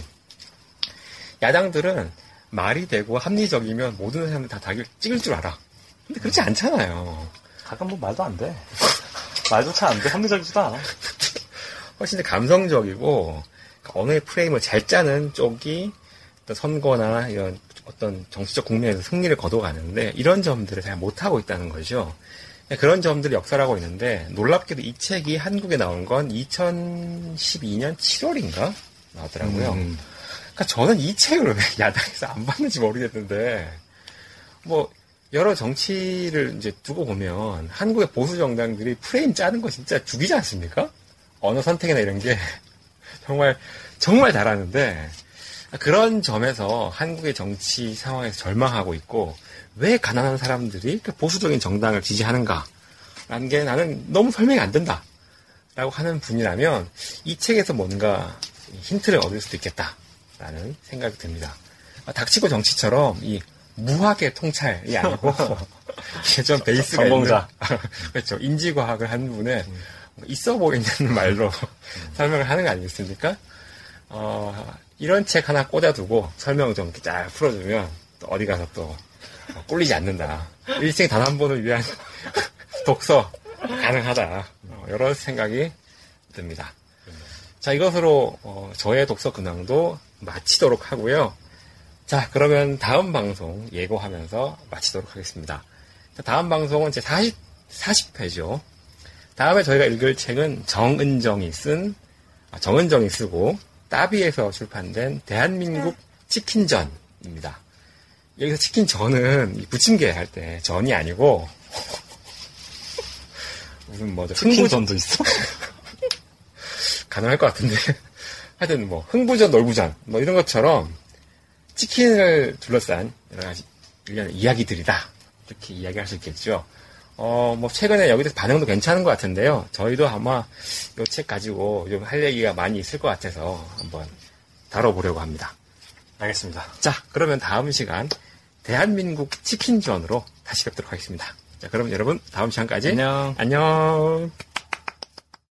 야당들은 말이 되고 합리적이면 모든 사람들 다 자기를 찍을 줄 알아. 근데 그렇지 않잖아요. 가끔 뭐 말도 안 돼. 말조차 안 돼. 합리적이지도 않아. 훨씬 더 감성적이고 언어의 프레임을 잘 짜는 쪽이 어떤 선거나 이런 어떤 정치적 국면에서 승리를 거둬가는데 이런 점들을 잘 못하고 있다는 거죠. 그런 점들이 역사라고 있는데 놀랍게도 이 책이 한국에 나온 건 2012년 7월인가 나왔더라고요. 음. 그러니까 저는 이 책을 왜 야당에서 안 봤는지 모르겠는데 뭐 여러 정치를 이제 두고 보면 한국의 보수 정당들이 프레임 짜는 거 진짜 죽이지 않습니까? 언어 선택이나 이런 게 정말 정말 잘하는데 그런 점에서 한국의 정치 상황에서 절망하고 있고 왜 가난한 사람들이 그 보수적인 정당을 지지하는가라는 게 나는 너무 설명이 안 된다. 라고 하는 분이라면 이 책에서 뭔가 힌트를 얻을 수도 있겠다라는 생각이 듭니다. 아, 닥치고 정치처럼 이 무학의 통찰이 아니고 이게 좀 베이스가 전공자. 그렇죠. 인지과학을 한 분의 있어 보이는 말로 설명을 하는 거 아니겠습니까? 어, 이런 책 하나 꽂아두고 설명 좀 이렇게 잘 풀어주면 또 어디 가서 또 어, 꿀리지 않는다. 일생 단 한 번을 위한 독서 가능하다. 어, 이런 생각이 듭니다. 자, 이것으로 어, 저의 독서 근황도 마치도록 하고요. 자, 그러면 다음 방송 예고하면서 마치도록 하겠습니다. 자, 다음 방송은 제 40, 40회죠. 다음에 저희가 읽을 책은 정은정이 쓴, 아, 정은정이 쓰고, 따비에서 출판된 대한민국 치킨전입니다. 여기서 치킨전은 이 부침개 할 때 전이 아니고, 무슨 뭐죠? 치킨전도 있어? 가능할 것 같은데. 하여튼 뭐, 흥부전, 놀부전, 뭐 이런 것처럼 치킨을 둘러싼 여러 가지 일련의 이야기들이다. 이렇게 이야기할 수 있겠죠. 어, 뭐, 최근에 여기서 반응도 괜찮은 것 같은데요. 저희도 아마 이 책 가지고 좀 할 얘기가 많이 있을 것 같아서 한번 다뤄보려고 합니다. 알겠습니다. 자, 그러면 다음 시간 대한민국 치킨전으로 다시 뵙도록 하겠습니다. 자, 그럼 여러분 다음 시간까지 안녕. 안녕.